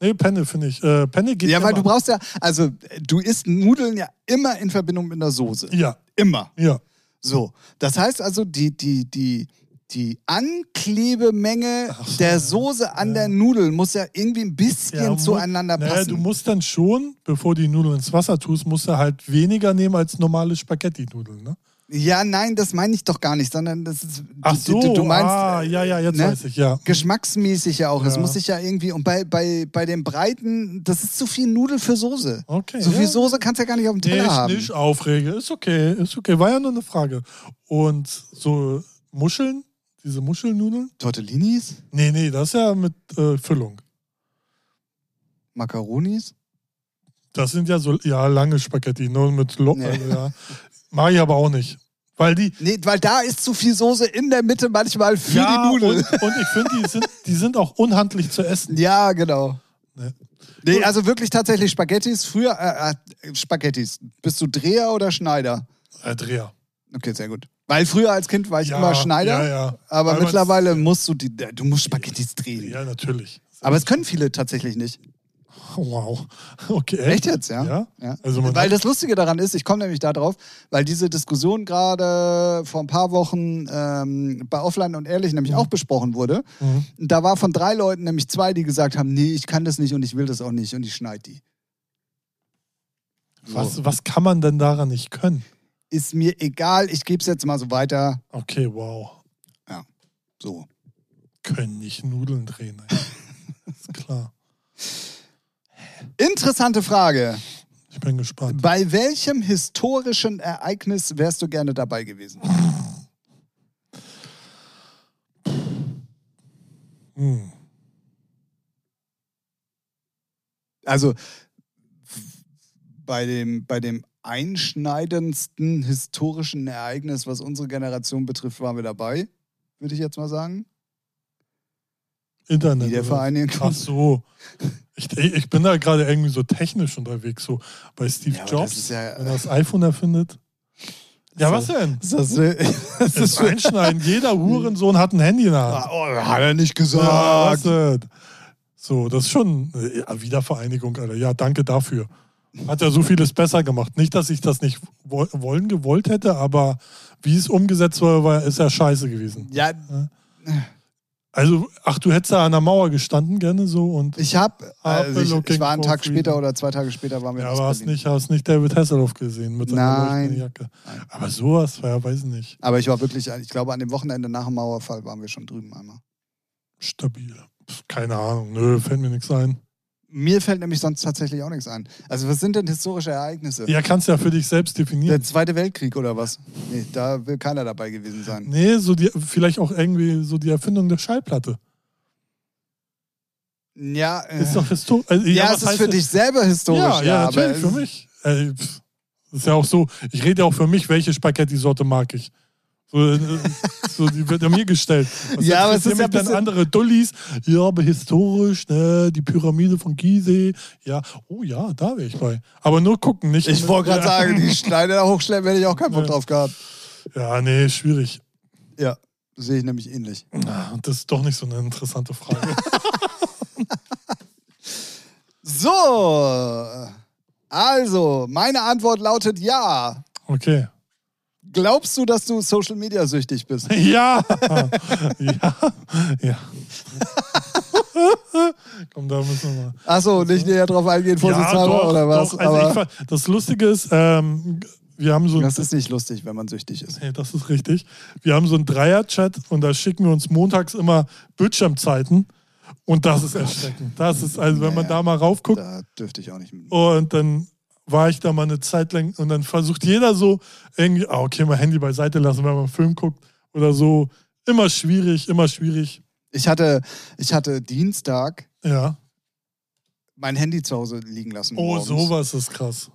Nee, Penne finde ich. Äh, Penne geht Ja, weil immer. du brauchst ja, also du isst Nudeln ja immer in Verbindung mit einer Soße. Ja, Immer. ja. So. Das heißt also, die, die, die, die Anklebemenge Ach der. Soße an Ja. der Nudel muss ja irgendwie ein bisschen Ja, zueinander Naja, passen. du musst dann schon, bevor die Nudeln ins Wasser tust, musst du halt weniger nehmen als normale Spaghetti-Nudeln, ne? Ja, nein, das meine ich doch gar nicht, sondern das ist. Ach du, so, du, du meinst. ah, ja, ja, jetzt ne? weiß ich, ja. Geschmacksmäßig ja auch. Es Ja. muss sich ja irgendwie. Und bei, bei, bei den Breiten, das ist zu viel Nudel für Soße. Okay. So ja. viel Soße kannst du ja gar nicht auf dem Teller Nicht, haben. nicht aufrege, ist okay, ist okay. War ja nur eine Frage. Und so Muscheln, diese Muschelnudeln? Tortellinis, Nee, nee, das ist ja mit äh, Füllung. Macaronis. Das sind ja so ja, lange Spaghetti, nur mit Lo Nee. also, ja. Mag ich aber auch nicht. Weil die. Nee, weil da ist zu viel Soße in der Mitte manchmal für ja, die Nudel. Und, und ich finde, die sind, die sind auch unhandlich zu essen. Ja, genau. Ne. Nee, also wirklich tatsächlich Spaghettis. Früher, äh, äh, Spaghettis. Bist du Dreher oder Schneider? Äh, Dreher. Okay, sehr gut. Weil früher als Kind war ich Ja, immer Schneider, ja, ja. aber Weil mittlerweile musst du die, du musst Spaghettis drehen. Ja, natürlich. Aber es können viele tatsächlich nicht. Wow. Okay. Echt jetzt, ja? Ja. Ja. Also weil das Lustige daran ist, ich komme nämlich da drauf, weil diese Diskussion gerade vor ein paar Wochen ähm, bei Offline und Ehrlich nämlich auch besprochen wurde. Mhm. Da war von drei Leuten nämlich zwei, die gesagt haben, nee, ich kann das nicht und ich will das auch nicht und ich schneide die. So. Was, was kann man denn daran nicht können? Ist mir egal, ich gebe es jetzt mal so weiter. Okay, wow. So. Können nicht Nudeln drehen. ist klar. Interessante Frage. Ich bin gespannt. Bei welchem historischen Ereignis wärst du gerne dabei gewesen? Hm. Also bei dem, bei dem einschneidendsten historischen Ereignis, was unsere Generation betrifft, waren wir dabei, würde ich jetzt mal sagen. Internet. oder? Wiedervereinigung. Ach so. Ich, ich bin da gerade irgendwie so technisch unterwegs, so bei Steve Ja, das Jobs, ist ja- wenn er das iPhone erfindet. Ja, was denn? Ist das, äh, das Das ist Einschneiden. Jeder Hurensohn hat ein Handy in der Hand. oh, hat er nicht Ja, was gesagt. denn? So, das ist schon äh, ja, Wiedervereinigung, Alter. Ja, danke dafür. Hat ja so vieles besser gemacht. Nicht, dass ich das nicht wo wollen gewollt hätte, aber wie es umgesetzt war, war ist ja scheiße gewesen. Ja, Also, ach, du hättest da an der Mauer gestanden, gerne so und ich habe, also ich, ich war einen Tag freedom. später oder zwei Tage später waren wir ja, aber hast nicht, hast nicht David Hasselhoff gesehen mit seiner Nein. Jacke. Aber sowas, ja, weiß ich nicht. Aber ich war wirklich, ich glaube, an dem Wochenende nach dem Mauerfall waren wir schon drüben einmal. Stabil. Keine Ahnung, nö, fällt mir nichts ein. Mir fällt nämlich sonst tatsächlich auch nichts ein. Also, was sind denn historische Ereignisse? Ja, kannst ja für dich selbst definieren. Der Zweite Weltkrieg oder was? Nee, da will keiner dabei gewesen sein. Nee, so die, vielleicht auch irgendwie so die Erfindung der Schallplatte. Ja, äh, Ist doch historisch. Also, ja, was es ist heißt für das? dich selber historisch. Ja, ja, aber natürlich, für mich. Äh, pff, ist ja auch so, ich rede ja auch für mich, welche Spaghetti-Sorte mag ich. So, äh, so, die wird ja mir gestellt. Was Ja, aber es ist ja dann andere Dullis. Ja, aber historisch, ne, die Pyramide von Gizeh. Ja, oh ja, da wäre ich bei. Aber nur gucken, nicht. Ich wollte gerade sagen, die Steine da hochschleppen, hätte ich auch keinen Bock Ja. drauf gehabt. Ja, nee, schwierig. Ja, sehe ich nämlich ähnlich. Ah, Das ist doch nicht so eine interessante Frage. So, also, meine Antwort lautet ja. Okay. Glaubst du, dass du Social Media süchtig bist? Ja, ja, ja. Komm, da müssen wir mal. Achso, nicht näher drauf eingehen, vorsichtshalber doch, oder was? Doch. Also Aber ich, das Lustige ist, ähm, wir haben so ein, das ist nicht lustig, wenn man süchtig ist. Nee, das ist richtig. Wir haben so einen Dreier-Chat und da schicken wir uns montags immer Bildschirmzeiten. Und das ist erschreckend. Das ist, also wenn man Naja. da mal raufguckt Da dürfte ich auch nicht mit. und dann war ich da mal eine Zeit lang und dann versucht jeder so irgendwie, ah, okay, mal Handy beiseite lassen, wenn man einen Film guckt oder so. Immer schwierig, immer schwierig. Ich hatte, ich hatte Dienstag Ja. mein Handy zu Hause liegen lassen. Oh, morgens. sowas ist krass.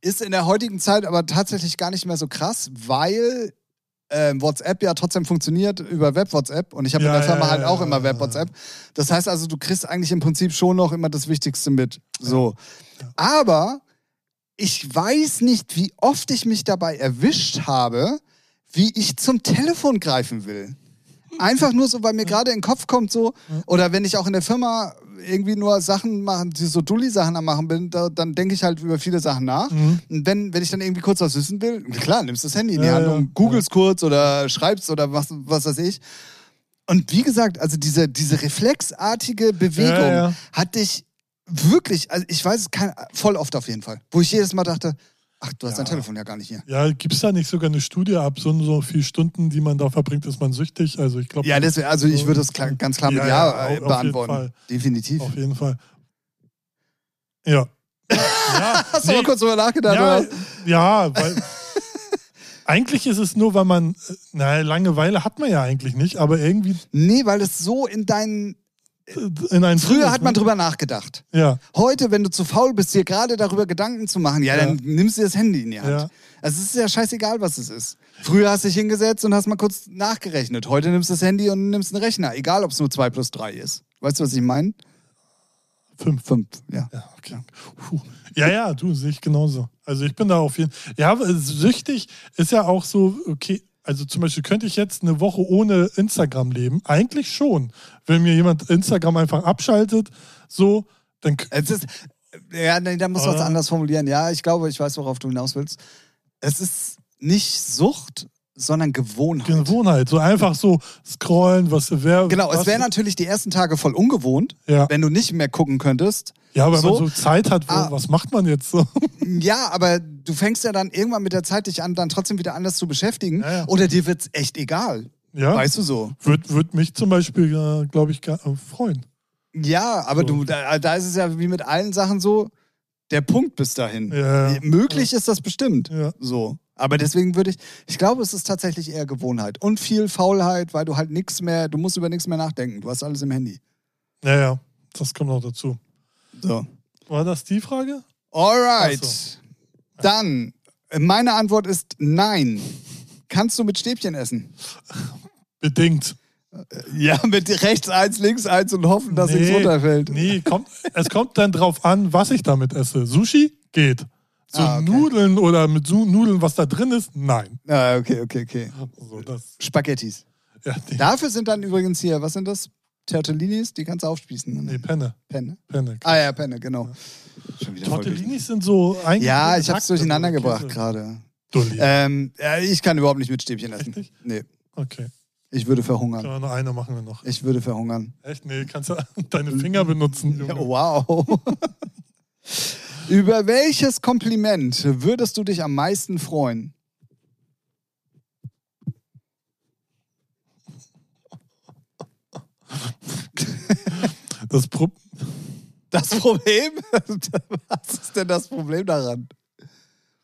Ist in der heutigen Zeit aber tatsächlich gar nicht mehr so krass, weil ähm, WhatsApp ja trotzdem funktioniert über Web-WhatsApp und ich habe Ja, in der Firma ja, halt auch immer. Web-WhatsApp. Das heißt also, du kriegst eigentlich im Prinzip schon noch immer das Wichtigste mit. So. Aber ich weiß nicht, wie oft ich mich dabei erwischt habe, wie ich zum Telefon greifen will. Einfach nur so, weil mir gerade in den Kopf kommt so, oder wenn ich auch in der Firma irgendwie nur Sachen machen, die so Dulli-Sachen am machen bin, da, dann denke ich halt über viele Sachen nach. Mhm. Und wenn, wenn ich dann irgendwie kurz was wissen will, klar, nimmst das Handy in die Ja, Hand ja, und googelst kurz oder schreibst oder was, was weiß ich. Und wie gesagt, also diese, diese reflexartige Bewegung Ja, ja. hatte ich wirklich, also ich weiß es kein, voll oft auf jeden Fall, wo ich jedes Mal dachte, ach, du hast Ja. dein Telefon ja gar nicht hier. Ja, gibt es da nicht sogar eine Studie ab, so so viele Stunden, die man da verbringt, ist man süchtig? Also ich glaube. Ja, das, wär- also ich würde das klar, ganz klar mit Ja, Ja, äh, auf- auf beantworten. Fall. Definitiv. Auf jeden Fall. Ja. ja Hast du nee, mal kurz drüber nachgedacht? ja, oder? ja, weil. eigentlich ist es nur, weil man. äh, Na, Langeweile hat man ja eigentlich nicht, aber irgendwie. Nee, weil es so in deinen in ein Früher hat man ne? drüber nachgedacht. Ja, Heute, wenn du zu faul bist, dir gerade darüber Gedanken zu machen, ja, Ja. dann nimmst du das Handy in die Hand. Ja. Also es ist ja scheißegal, was es ist. Früher hast du dich hingesetzt und hast mal kurz nachgerechnet. Heute nimmst du das Handy und nimmst einen Rechner, egal ob es nur 2 plus 3 ist. Weißt du, was ich meine? fünf. Fünf, ja. Ja, okay. Puh. Ja, ja, du, sehe ich genauso. Also ich bin da auf jeden Fall. Ja, aber süchtig ist ja auch so, okay, also zum Beispiel könnte ich jetzt eine Woche ohne Instagram leben? Eigentlich schon. Wenn mir jemand Instagram einfach abschaltet, so, dann. Es ist, ja, nee, da muss man es Oder? anders formulieren. Ja, ich glaube, ich weiß, worauf du hinaus willst. Es ist nicht Sucht, sondern Gewohnheit. Gewohnheit. So einfach so scrollen, was wer. Genau, es wäre natürlich die ersten Tage voll ungewohnt, Ja. wenn du nicht mehr gucken könntest. Ja, aber wenn so- man so Zeit hat, wo, Ah. was macht man jetzt so? Ja, aber du fängst ja dann irgendwann mit der Zeit dich an, dann trotzdem wieder anders zu beschäftigen. Ja, ja. Oder dir wird's echt egal. Ja. Weißt du so? Würde würd mich zum Beispiel, äh, glaube ich, äh, freuen. Ja, aber So. du, da, da ist es ja wie mit allen Sachen so, der Punkt bis dahin. Ja. Möglich ist das bestimmt. Ja. So. Aber deswegen würde ich, ich glaube, es ist tatsächlich eher Gewohnheit und viel Faulheit, weil du halt nichts mehr, du musst über nichts mehr nachdenken. Du hast alles im Handy. Ja, ja, das kommt noch dazu. So. War das die Frage? Alright. So. Dann, meine Antwort ist nein. Kannst du mit Stäbchen essen? Bedingt. Ja, mit rechts eins, links eins und hoffen, dass nichts runterfällt. Nee, kommt, es kommt dann drauf an, was ich damit esse. Sushi geht. So Ah, okay. Nudeln oder mit Su Nudeln, was da drin ist, nein. Ah, okay, okay, okay. So, Spaghettis. ja, Dafür sind dann übrigens hier, was sind das? Tortellinis, die kannst du aufspießen. nee, Penne. Penne. Penne. Ah ja, Penne, genau. Voll Tortellinis sind so eigentlich. Ja, ich hab's Hackte durcheinander gebracht gerade. Ähm, ja, ich kann überhaupt nicht mit Stäbchen essen. Echt? Nee, Okay. ich würde verhungern. Ja, noch eine machen wir noch. Ich würde verhungern. Echt? Nee, kannst du deine Finger benutzen. Junge. Ja, wow. Über welches Kompliment würdest du dich am meisten freuen? Das Pro Das Problem? Was ist denn das Problem daran?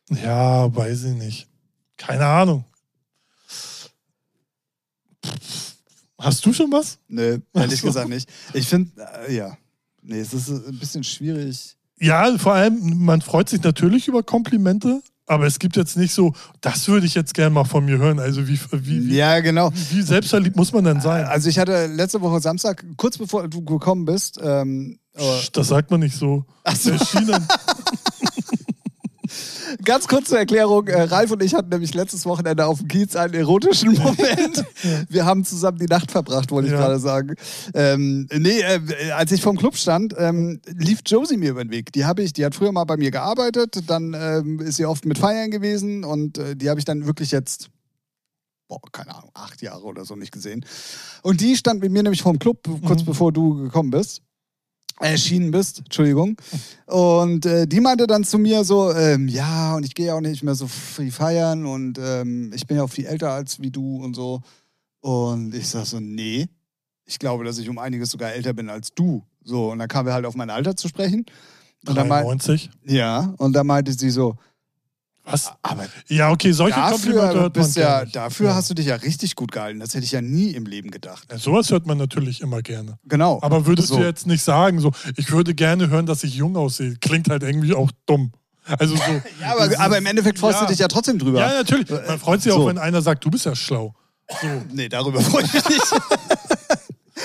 ja, weiß ich nicht. Keine Ahnung. Hast du schon was? Nö, ehrlich so. gesagt nicht. Ich finde, äh, ja. Nee, es ist ein bisschen schwierig. Ja, vor allem, man freut sich natürlich über Komplimente, aber es gibt jetzt nicht so, das würde ich jetzt gerne mal von mir hören. Also wie, wie, wie, Ja, genau. wie selbstverliebt muss man denn sein? Also ich hatte letzte Woche Samstag, kurz bevor du gekommen bist, ähm, äh, Das sagt man nicht so. Ach so. Erschienen. Ganz kurz zur Erklärung. Äh, Ralf und ich hatten nämlich letztes Wochenende auf dem Kiez einen erotischen Moment. Wir haben zusammen die Nacht verbracht, wollte ich Ja. gerade sagen. Ähm, nee, äh, als ich vorm Club stand, ähm, lief Josie mir über den Weg. Die habe ich, die hat früher mal bei mir gearbeitet, dann ähm, ist sie oft mit Feiern gewesen und äh, die habe ich dann wirklich jetzt boah, keine Ahnung, acht Jahre oder so nicht gesehen. Und die stand mit mir nämlich vorm Club, kurz Mhm. bevor du gekommen bist. Erschienen bist, Entschuldigung. Und äh, die meinte dann zu mir so, ähm, ja, und ich gehe auch nicht mehr so viel feiern und ähm, ich bin ja auch viel älter als wie du und so. Und ich sag so, nee, ich glaube, dass ich um einiges sogar älter bin als du. So, und dann kamen wir halt auf mein Alter zu sprechen. Und dann meinte, 93. ja, und dann meinte sie so, Was? aber Ja, okay, solche Komplimente dafür, hört man bist ja, dafür ja. hast du dich ja richtig gut gehalten. Das hätte ich ja nie im Leben gedacht. Ja, sowas hört man natürlich immer gerne. Genau. Aber würdest So. du jetzt nicht sagen, so, ich würde gerne hören, dass ich jung aussehe? Klingt halt irgendwie auch dumm. Also so. Ja, aber, aber im Endeffekt freust du dich ja trotzdem drüber. Ja, natürlich. Man freut sich So. auch, wenn einer sagt, du bist ja schlau. So. Nee, darüber freue ich mich nicht.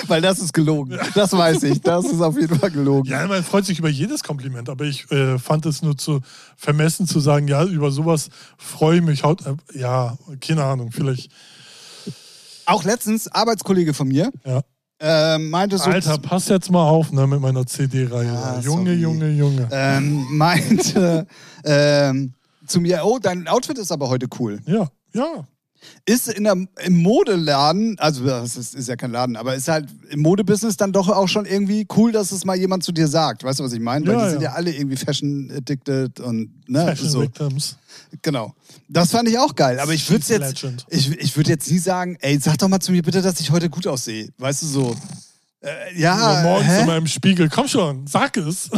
Weil das ist gelogen. Das weiß ich. Das ist auf jeden Fall gelogen. Ja, man freut sich über jedes Kompliment, aber ich äh, fand es nur zu vermessen zu sagen, ja, über sowas freue ich mich. Haut, äh, ja, keine Ahnung, vielleicht. Auch letztens, Arbeitskollege von mir, Ja. äh, meinte so. Alter, pass jetzt mal auf ne, mit meiner CD-Reihe. Ja, Junge, sorry. Junge, Junge. Ähm, meinte ähm, zu mir, oh, dein Outfit ist aber heute cool. Ja, ja. Ist in der, im Modeladen, also das ist, ist ja kein Laden, aber ist halt im Modebusiness dann doch auch schon irgendwie cool, dass es mal jemand zu dir sagt. Weißt du, was ich meine? Weil Ja, die sind ja. ja alle irgendwie fashion addicted und ne, Fashion so. Victims. Genau. Das fand ich auch geil. Aber ich würde jetzt, ich, ich würde jetzt nie sagen, ey, sag doch mal zu mir bitte, dass ich heute gut aussehe. Weißt du so? Äh, ja, morgens hä? in meinem Spiegel. Komm schon, sag es.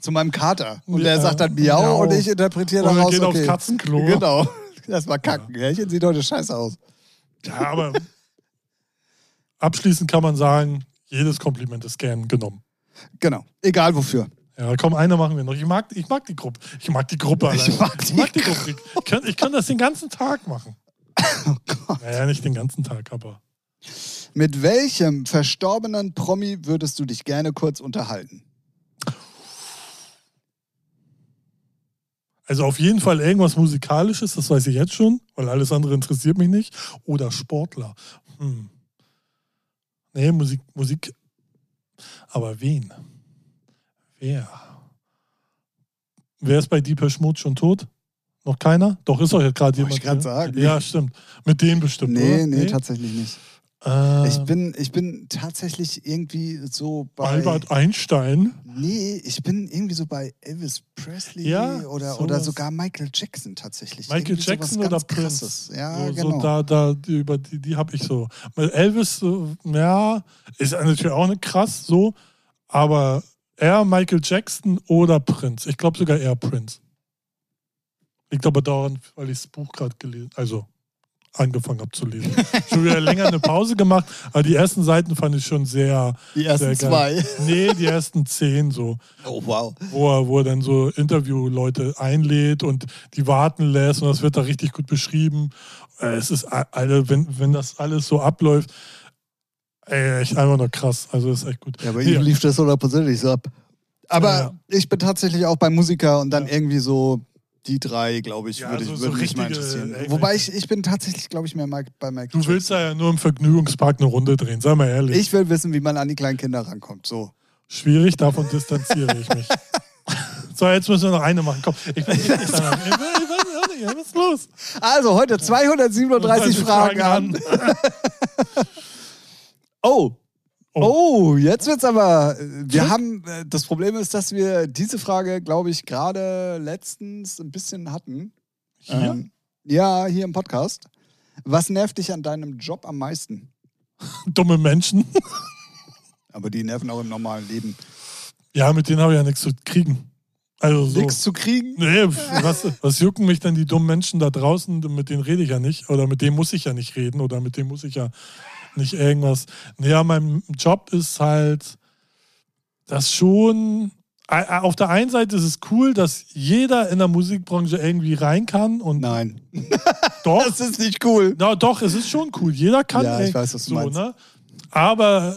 zu meinem Kater. Und Ja, der sagt dann Miau, Miau. und ich interpretiere daraus, geht okay. aufs Katzenklo. Genau. Erstmal kacken. Härchen sieht heute scheiße aus. Ja, aber abschließend kann man sagen, jedes Kompliment ist gern genommen. Genau. Egal wofür. Ja, komm, eine machen wir noch. Ich mag, ich mag die Gruppe. Ich mag die Gruppe Ich allein. mag die ich mag die Gruppe. Ich kann, ich kann das den ganzen Tag machen. Oh Gott. Naja, nicht den ganzen Tag, aber. Mit welchem verstorbenen Promi würdest du dich gerne kurz unterhalten? Also auf jeden Fall irgendwas Musikalisches, das weiß ich jetzt schon, weil alles andere interessiert mich nicht. Oder Sportler. Hm. Nee, Musik, Musik. Aber wen? Wer? Wer ist bei Deepesh Mode schon tot? Noch keiner? Doch, ist doch jetzt gerade jemand. ich hier. sagen. Ja, stimmt. Mit denen bestimmt. Nee, oder? nee, tatsächlich nicht. Äh, Ich bin, ich bin tatsächlich irgendwie so bei. Albert Einstein. Nee, ich bin irgendwie so bei Elvis Presley Ja, oder, sowas. oder sogar Michael Jackson tatsächlich. Michael Irgendwie Jackson oder Prince? Krasses. Ja, so, genau. so da, da, die, über die, die habe ich so. Elvis, ja, ist natürlich auch nicht krass so, aber eher Michael Jackson oder Prince. Ich glaube sogar eher Prince. Liegt aber daran, weil ich das Buch gerade gelesen, also angefangen habe zu lesen. schon wieder länger eine Pause gemacht, aber die ersten Seiten fand ich schon sehr, Die ersten sehr geil. zwei. Nee, die ersten zehn so Oh, wow. wo er, wo er dann so Interviewleute einlädt und die warten lässt und das wird da richtig gut beschrieben. Äh, Es ist, a- Alter, wenn, wenn das alles so abläuft, ey, echt einfach nur krass. Also ist echt gut. Ja, aber Nee, ihm lief das hundertprozentig so ab. Aber Ja, ja. ich bin tatsächlich auch beim Musiker und dann Ja. irgendwie so die drei, glaube ich, Ja, würde, so- ich, so würde mich mal interessieren. irgendwelche- Wobei ich, ich bin tatsächlich, glaube ich, mehr Mike- bei Michael Du willst da ja nur im Vergnügungspark eine Runde drehen, sei mal ehrlich. Ich will wissen, wie man an die kleinen Kinder rankommt. So. Schwierig, davon distanziere ich mich. So, jetzt müssen wir noch eine machen. Komm, ich bin richtig danach. Ich will- ich will- Was ist los? Also heute 237 Fragen an. Oh. Oh. Oh, jetzt wird's aber. äh, Wir haben. äh, Das Problem ist, dass wir diese Frage, glaube ich, gerade letztens ein bisschen hatten. Hier? Ähm, ja, hier im Podcast. Was nervt dich an deinem Job am meisten? Dumme Menschen. Aber die nerven auch im normalen Leben. Ja, mit denen habe ich ja nichts zu kriegen. Also so. Nichts zu kriegen? Nee, was, was jucken mich denn die dummen Menschen da draußen? Mit denen rede ich ja nicht. Oder mit denen muss ich ja nicht reden. Oder mit denen muss ich ja nicht irgendwas. Naja, mein Job ist halt das schon. Auf der einen Seite ist es cool, dass jeder in der Musikbranche irgendwie rein kann. Und Nein. doch, Das ist nicht cool. na, doch, es ist schon cool. Jeder kann Ja, ich weiß, was du so, meinst. ne? Aber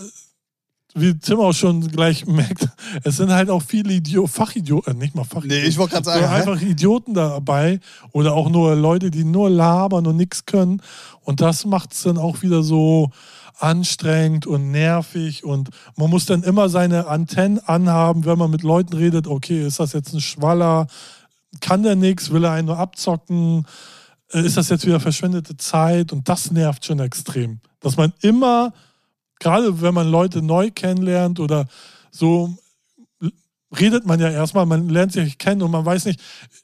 wie Tim auch schon gleich merkt, es sind halt auch viele Idio Fachidioten, nicht mal Fachidioten. Nee, ich wollte gerade sagen. hä? einfach Idioten dabei oder auch nur Leute, die nur labern und nichts können. Und das macht es dann auch wieder so anstrengend und nervig und man muss dann immer seine Antennen anhaben, wenn man mit Leuten redet, okay, ist das jetzt ein Schwaller, kann der nichts, will er einen nur abzocken, Äh, ist das jetzt wieder verschwendete Zeit und das nervt schon extrem, dass man immer, gerade wenn man Leute neu kennenlernt oder so, redet man ja erstmal, man lernt sich kennen und man weiß nicht,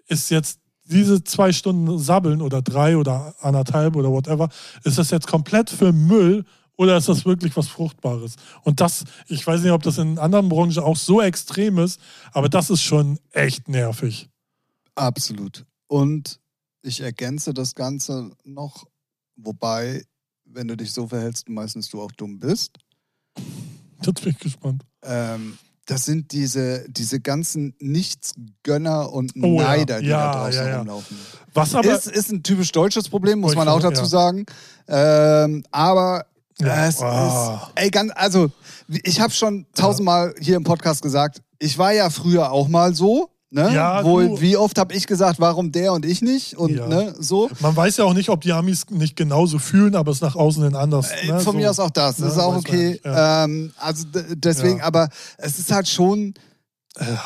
ist jetzt diese zwei Stunden Sabbeln oder drei oder anderthalb oder whatever, ist das jetzt komplett für Müll oder ist das wirklich was Fruchtbares? Und das, ich weiß nicht, ob das in anderen Branchen auch so extrem ist, aber das ist schon echt nervig. Absolut. Und ich ergänze das Ganze noch, wobei, wenn du dich so verhältst, meistens du auch dumm bist. Jetzt bin ich gespannt. Ähm, das sind diese, diese ganzen Nichtsgönner und Oh ja. Neider, die Ja, da draußen ja, ja. rumlaufen. Was aber. ist, ist ein typisch deutsches Problem, muss man auch dazu ja. sagen. Ähm, aber Ja. es Ah. ist, ey, ganz, also ich habe schon tausendmal hier im Podcast gesagt, ich war ja früher auch mal so. Ne? Ja, Wo, du- wie oft habe ich gesagt, warum der und ich nicht? Und Ja. ne, so. Man weiß ja auch nicht, ob die Amis nicht genauso fühlen, aber es nach außen hin anders. Ey, ne? Von so. mir aus auch das. Das Ne, ist auch okay. ja. Ähm, also deswegen, Ja. aber es ist halt schon.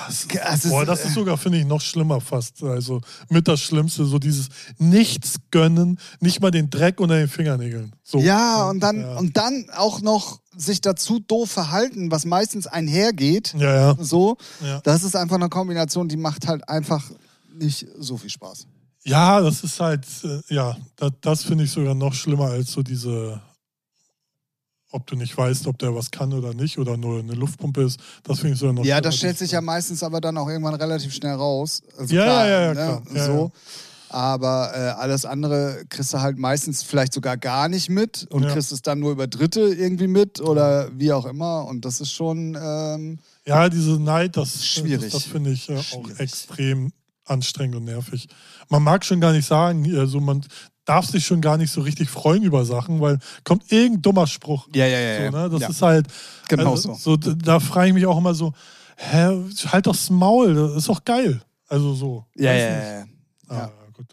Ist, Es ist- boah, das ist sogar, finde ich, noch schlimmer fast. Also mit das Schlimmste, so dieses Nichts gönnen, nicht mal den Dreck unter den Fingernägeln. So. Ja, und dann, Ja, und dann auch noch sich dazu doof verhalten, was meistens einhergeht. ja. ja, So, ja. das ist einfach eine Kombination, die macht halt einfach nicht so viel Spaß. ja, das ist halt, äh, ja, das, das finde ich sogar noch schlimmer als so diese, ob du nicht weißt, ob der was kann oder nicht oder nur eine Luftpumpe ist. Das finde ich sogar noch Ja, das stellt sich ja meistens aber dann auch irgendwann relativ schnell raus. Also Ja, klar, ja, ja, ne, klar. Ja, so. Aber äh, alles andere kriegst du halt meistens vielleicht sogar gar nicht mit und Ja. kriegst es dann nur über Dritte irgendwie mit oder wie auch immer. Und das ist schon. Ähm, Ja, diese Neid, das, Schwierig. das, das finde ich äh, auch extrem anstrengend und nervig. Man mag schon gar nicht sagen, also man darf sich schon gar nicht so richtig freuen über Sachen, weil kommt irgendein dummer Spruch. ja, ja, ja. So, ne? Das ja. ist halt, Genau also, so. da da frage ich mich auch immer so, hä, halt doch's Maul, das ist doch geil. Also so. ja, ja, ja, ja. Ah, Ja. gut.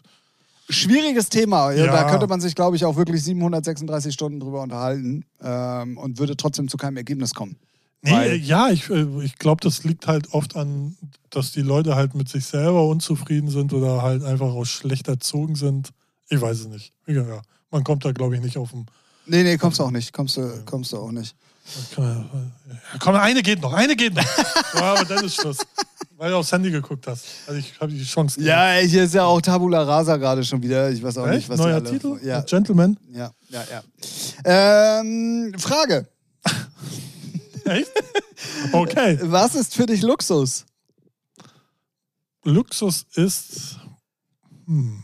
Schwieriges Thema. Ja. Ja. Da könnte man sich, glaube ich, auch wirklich 736 Stunden drüber unterhalten ähm, und würde trotzdem zu keinem Ergebnis kommen. Nee, Weil- ja, ich, äh, ich glaube, das liegt halt oft an, dass die Leute halt mit sich selber unzufrieden sind oder halt einfach auch schlecht erzogen sind. Ich weiß es nicht. Ja. Man kommt da, glaube ich, nicht auf dem. Nee, nee, kommst du auch nicht. Kommst du, kommst du auch nicht. Ja, komm, eine geht noch, eine geht noch. ja, aber dann ist Schluss. Weil du aufs Handy geguckt hast. Also ich habe die Chance. gegeben. Ja, hier ist ja auch Tabula Rasa gerade schon wieder. Ich weiß auch nicht, Echt? was die Neuer alle... Titel? Ja, Gentleman? ja, ja, ja. Ähm, Frage. Echt? Okay. Was ist für dich Luxus? Luxus ist. Hm.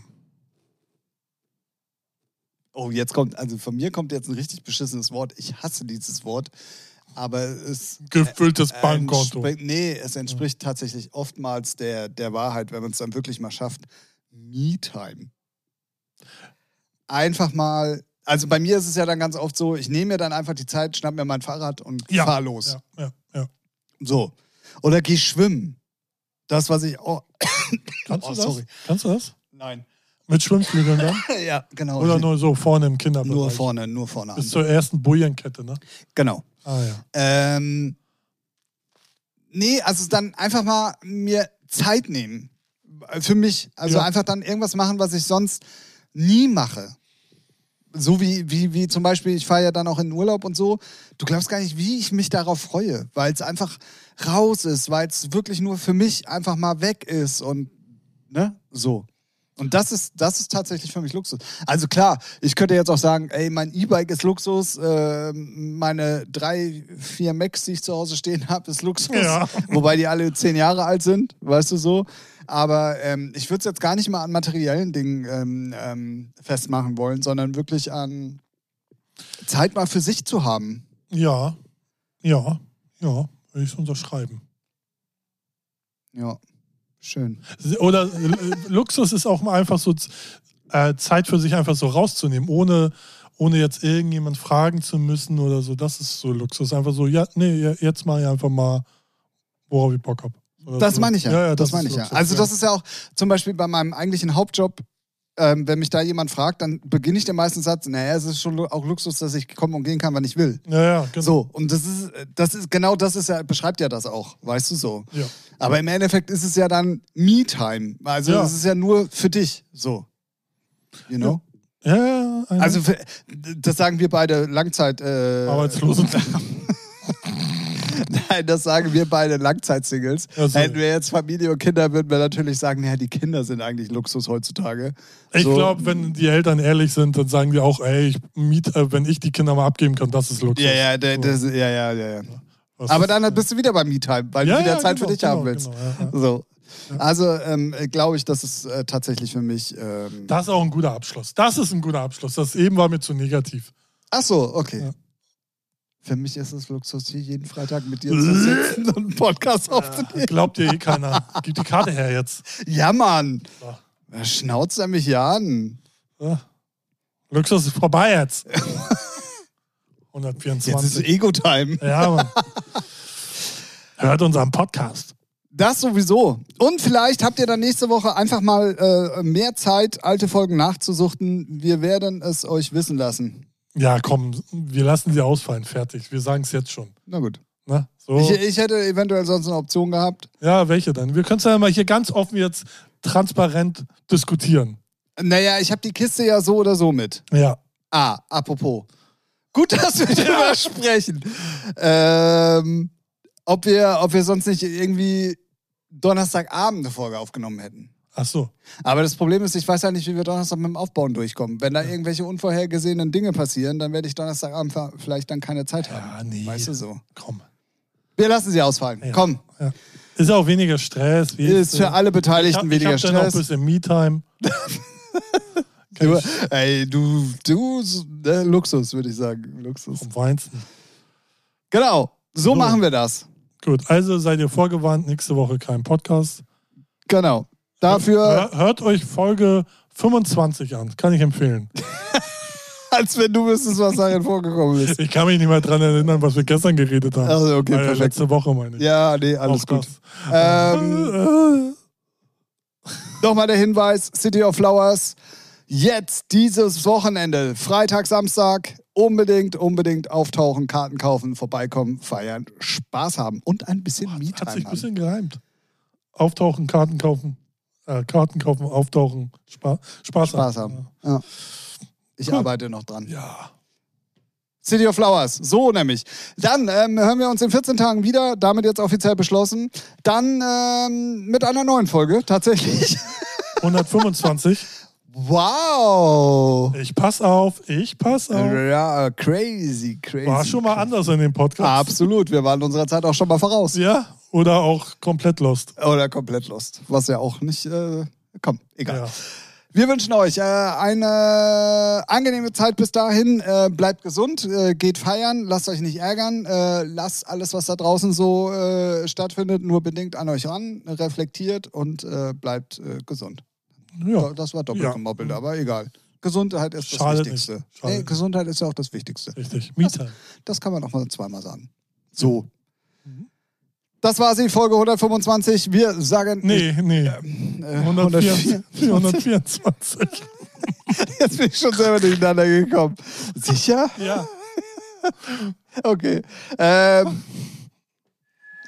Oh, jetzt kommt, also von mir kommt jetzt ein richtig beschissenes Wort. Ich hasse dieses Wort. Aber es Gefülltes Bankkonto. entspringt- nee, es entspricht tatsächlich oftmals der, der Wahrheit, wenn man es dann wirklich mal schafft. Me-Time. Einfach mal, also bei mir ist es ja dann ganz oft so, ich nehme mir dann einfach die Zeit, schnapp mir mein Fahrrad und Ja. fahr los. Ja, ja, ja. So. Oder geh schwimmen. Das, was ich. Oh, Kannst Oh, du das? sorry. Kannst du das? nein. Mit Schwimmflügeln dann? ja, genau. Oder nur so vorne im Kinderbereich? nur vorne, nur vorne. Bis zur ersten Bojenkette, ne? Genau. Ah ja. Ähm, nee, also dann einfach mal mir Zeit nehmen. Für mich. Also Ja. einfach dann irgendwas machen, was ich sonst nie mache. So wie, wie, wie zum Beispiel, ich fahre ja dann auch in den Urlaub und so. Du glaubst gar nicht, wie ich mich darauf freue, weil es einfach raus ist, weil es wirklich nur für mich einfach mal weg ist und ne, so. Und das ist, das ist tatsächlich für mich Luxus. Also klar, ich könnte jetzt auch sagen, ey, mein E-Bike ist Luxus, äh, meine drei, vier Macs, die ich zu Hause stehen habe, ist Luxus. Ja. Wobei die alle zehn Jahre alt sind, weißt du so. Aber ähm, ich würde es jetzt gar nicht mal an materiellen Dingen ähm, ähm, festmachen wollen, sondern wirklich an Zeit mal für sich zu haben. Ja, ja, ja, würde ich unterschreiben. Ja, schön. Oder äh, Luxus ist auch mal einfach so äh, Zeit für sich einfach so rauszunehmen, ohne, ohne jetzt irgendjemand fragen zu müssen oder so. Das ist so Luxus. Einfach so, ja, nee, ja, jetzt mal einfach mal, worauf ich Bock habe. Das meine ich ja. das, ist meine ich ja. Luxus, Also das ist ja auch zum Beispiel bei meinem eigentlichen Hauptjob, ähm, wenn mich da jemand fragt, dann beginne ich den meisten Satz, naja, es ist schon auch Luxus, dass ich kommen und gehen kann, wann ich will. Ja, ja, genau. So, und das ist, das ist, genau das ist ja, beschreibt ja das auch, weißt du so. Ja. Aber im Endeffekt ist es ja dann Me-Time. Also Ja. es ist ja nur für dich, so. You know? Ja, ja, ja, Also für, das sagen wir beide Langzeit. Äh, Arbeitslosen. Nein, das sagen wir beide Langzeitsingles. Ach so. Hätten wir jetzt Familie und Kinder, würden wir natürlich sagen, ja, die Kinder sind eigentlich Luxus heutzutage. Ich So. glaube, wenn die Eltern ehrlich sind, dann sagen die auch, ey, ich miet, äh, wenn ich die Kinder mal abgeben kann, das ist Luxus. Ja, ja, der, das, ja, ja, ja, ja. Was Aber dann bist du wieder beim Me-Time, weil Ja, du wieder ja, Zeit genau, für dich genau, haben willst. genau. So. Also ähm, glaube ich, das ist äh, tatsächlich für mich. Ähm, Das ist auch ein guter Abschluss. Das ist ein guter Abschluss. Das eben war mir zu negativ. Ach so, okay. Ja. Für mich ist es Luxus, hier jeden Freitag mit dir zu sitzen und einen Podcast aufzunehmen. Glaubt dir eh keiner. Gib die Karte her jetzt. Ja, Mann. Ja. Schnauzt er mich hier an? Ja. Luxus ist vorbei jetzt. Jetzt ist 124. Ego-Time. ja, Mann. Hört unseren Podcast. Das sowieso. Und vielleicht habt ihr dann nächste Woche einfach mal äh, mehr Zeit, alte Folgen nachzusuchten. Wir werden es euch wissen lassen. Ja, komm, wir lassen sie ausfallen. Fertig. Wir sagen es jetzt schon. Na gut. Ne? So. Ich, ich hätte eventuell sonst eine Option gehabt. ja, welche dann? Wir können es ja mal hier ganz offen jetzt transparent diskutieren. Naja, ich habe die Kiste ja so oder so mit. Ja. Ah, apropos. Gut, dass wir drüber sprechen. Ähm, ob, wir, ob wir sonst nicht irgendwie Donnerstagabend eine Folge aufgenommen hätten. Ach so. Aber das Problem ist, ich weiß ja nicht, wie wir Donnerstag mit dem Aufbauen durchkommen. Wenn da irgendwelche unvorhergesehenen Dinge passieren, dann werde ich Donnerstagabend vielleicht dann keine Zeit haben. Ja, nee. Weißt du so. Komm. Wir lassen sie ausfallen. Ja. Komm. Ja. Ist auch weniger Stress. Ist für alle ich hab, Beteiligten weniger ich hab dann auch ein Stress. bisschen Me-Time. Du, ey, du, du, äh, Luxus, würde ich sagen. Luxus. vom Weinsten. Genau, so So. machen wir das. Gut, also seid ihr vorgewarnt, nächste Woche kein Podcast. Genau. Dafür, Hör, hört euch Folge 25 an, kann ich empfehlen. als wenn du wüsstest, was darin vorgekommen ist. Ich kann mich nicht mehr dran erinnern, was wir gestern geredet haben. Also, okay, perfekt. letzte Woche meine ich. Ja, nee, alles Auch gut. Ähm, Äh, Nochmal der Hinweis: City of Flowers. Jetzt dieses Wochenende, Freitag, Samstag, unbedingt, unbedingt auftauchen, Karten kaufen, vorbeikommen, feiern, Spaß haben und ein bisschen Hat Me-Time sich ein bisschen gereimt. Auftauchen, Karten kaufen. Äh, Karten kaufen, auftauchen, Spa Spaß, Spaß haben. Ja. Ich Cool. arbeite noch dran. Ja. City of Flowers, so nämlich. Dann ähm, hören wir uns in 14 Tagen wieder, damit jetzt offiziell beschlossen. Dann ähm, mit einer neuen Folge, tatsächlich. 125. Wow! Ich pass auf, ich pass auf. Ja, crazy, crazy. War schon mal anders in dem Podcast. Absolut, wir waren unserer Zeit auch schon mal voraus. Ja, oder auch komplett lost. Oder komplett lost. Was ja auch nicht. Äh, komm, egal. Ja. Wir wünschen euch äh, eine angenehme Zeit bis dahin. Äh, bleibt gesund, äh, geht feiern, lasst euch nicht ärgern. Äh, lasst alles, was da draußen so äh, stattfindet, nur bedingt an euch ran. Reflektiert und äh, bleibt gesund. Ja. Das war doppelt Ja. gemoppelt, aber egal. Gesundheit ist das Schadet Wichtigste. Nee. Gesundheit ist ja auch das Wichtigste. Richtig. Me-Time. Das kann man auch mal zweimal sagen. So. Mhm. Das war sie, Folge 125. Wir sagen. Nee, nee. Äh, 104, 104. 124. Jetzt bin ich schon selber durcheinander gekommen. Sicher? Ja. Okay. Ähm.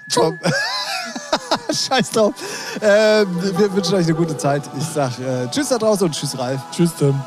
Tom. Scheiß drauf. Ähm, wir wünschen euch eine gute Zeit. Ich sag äh, Tschüss da draußen und Tschüss, Ralf. Tschüss, Tim.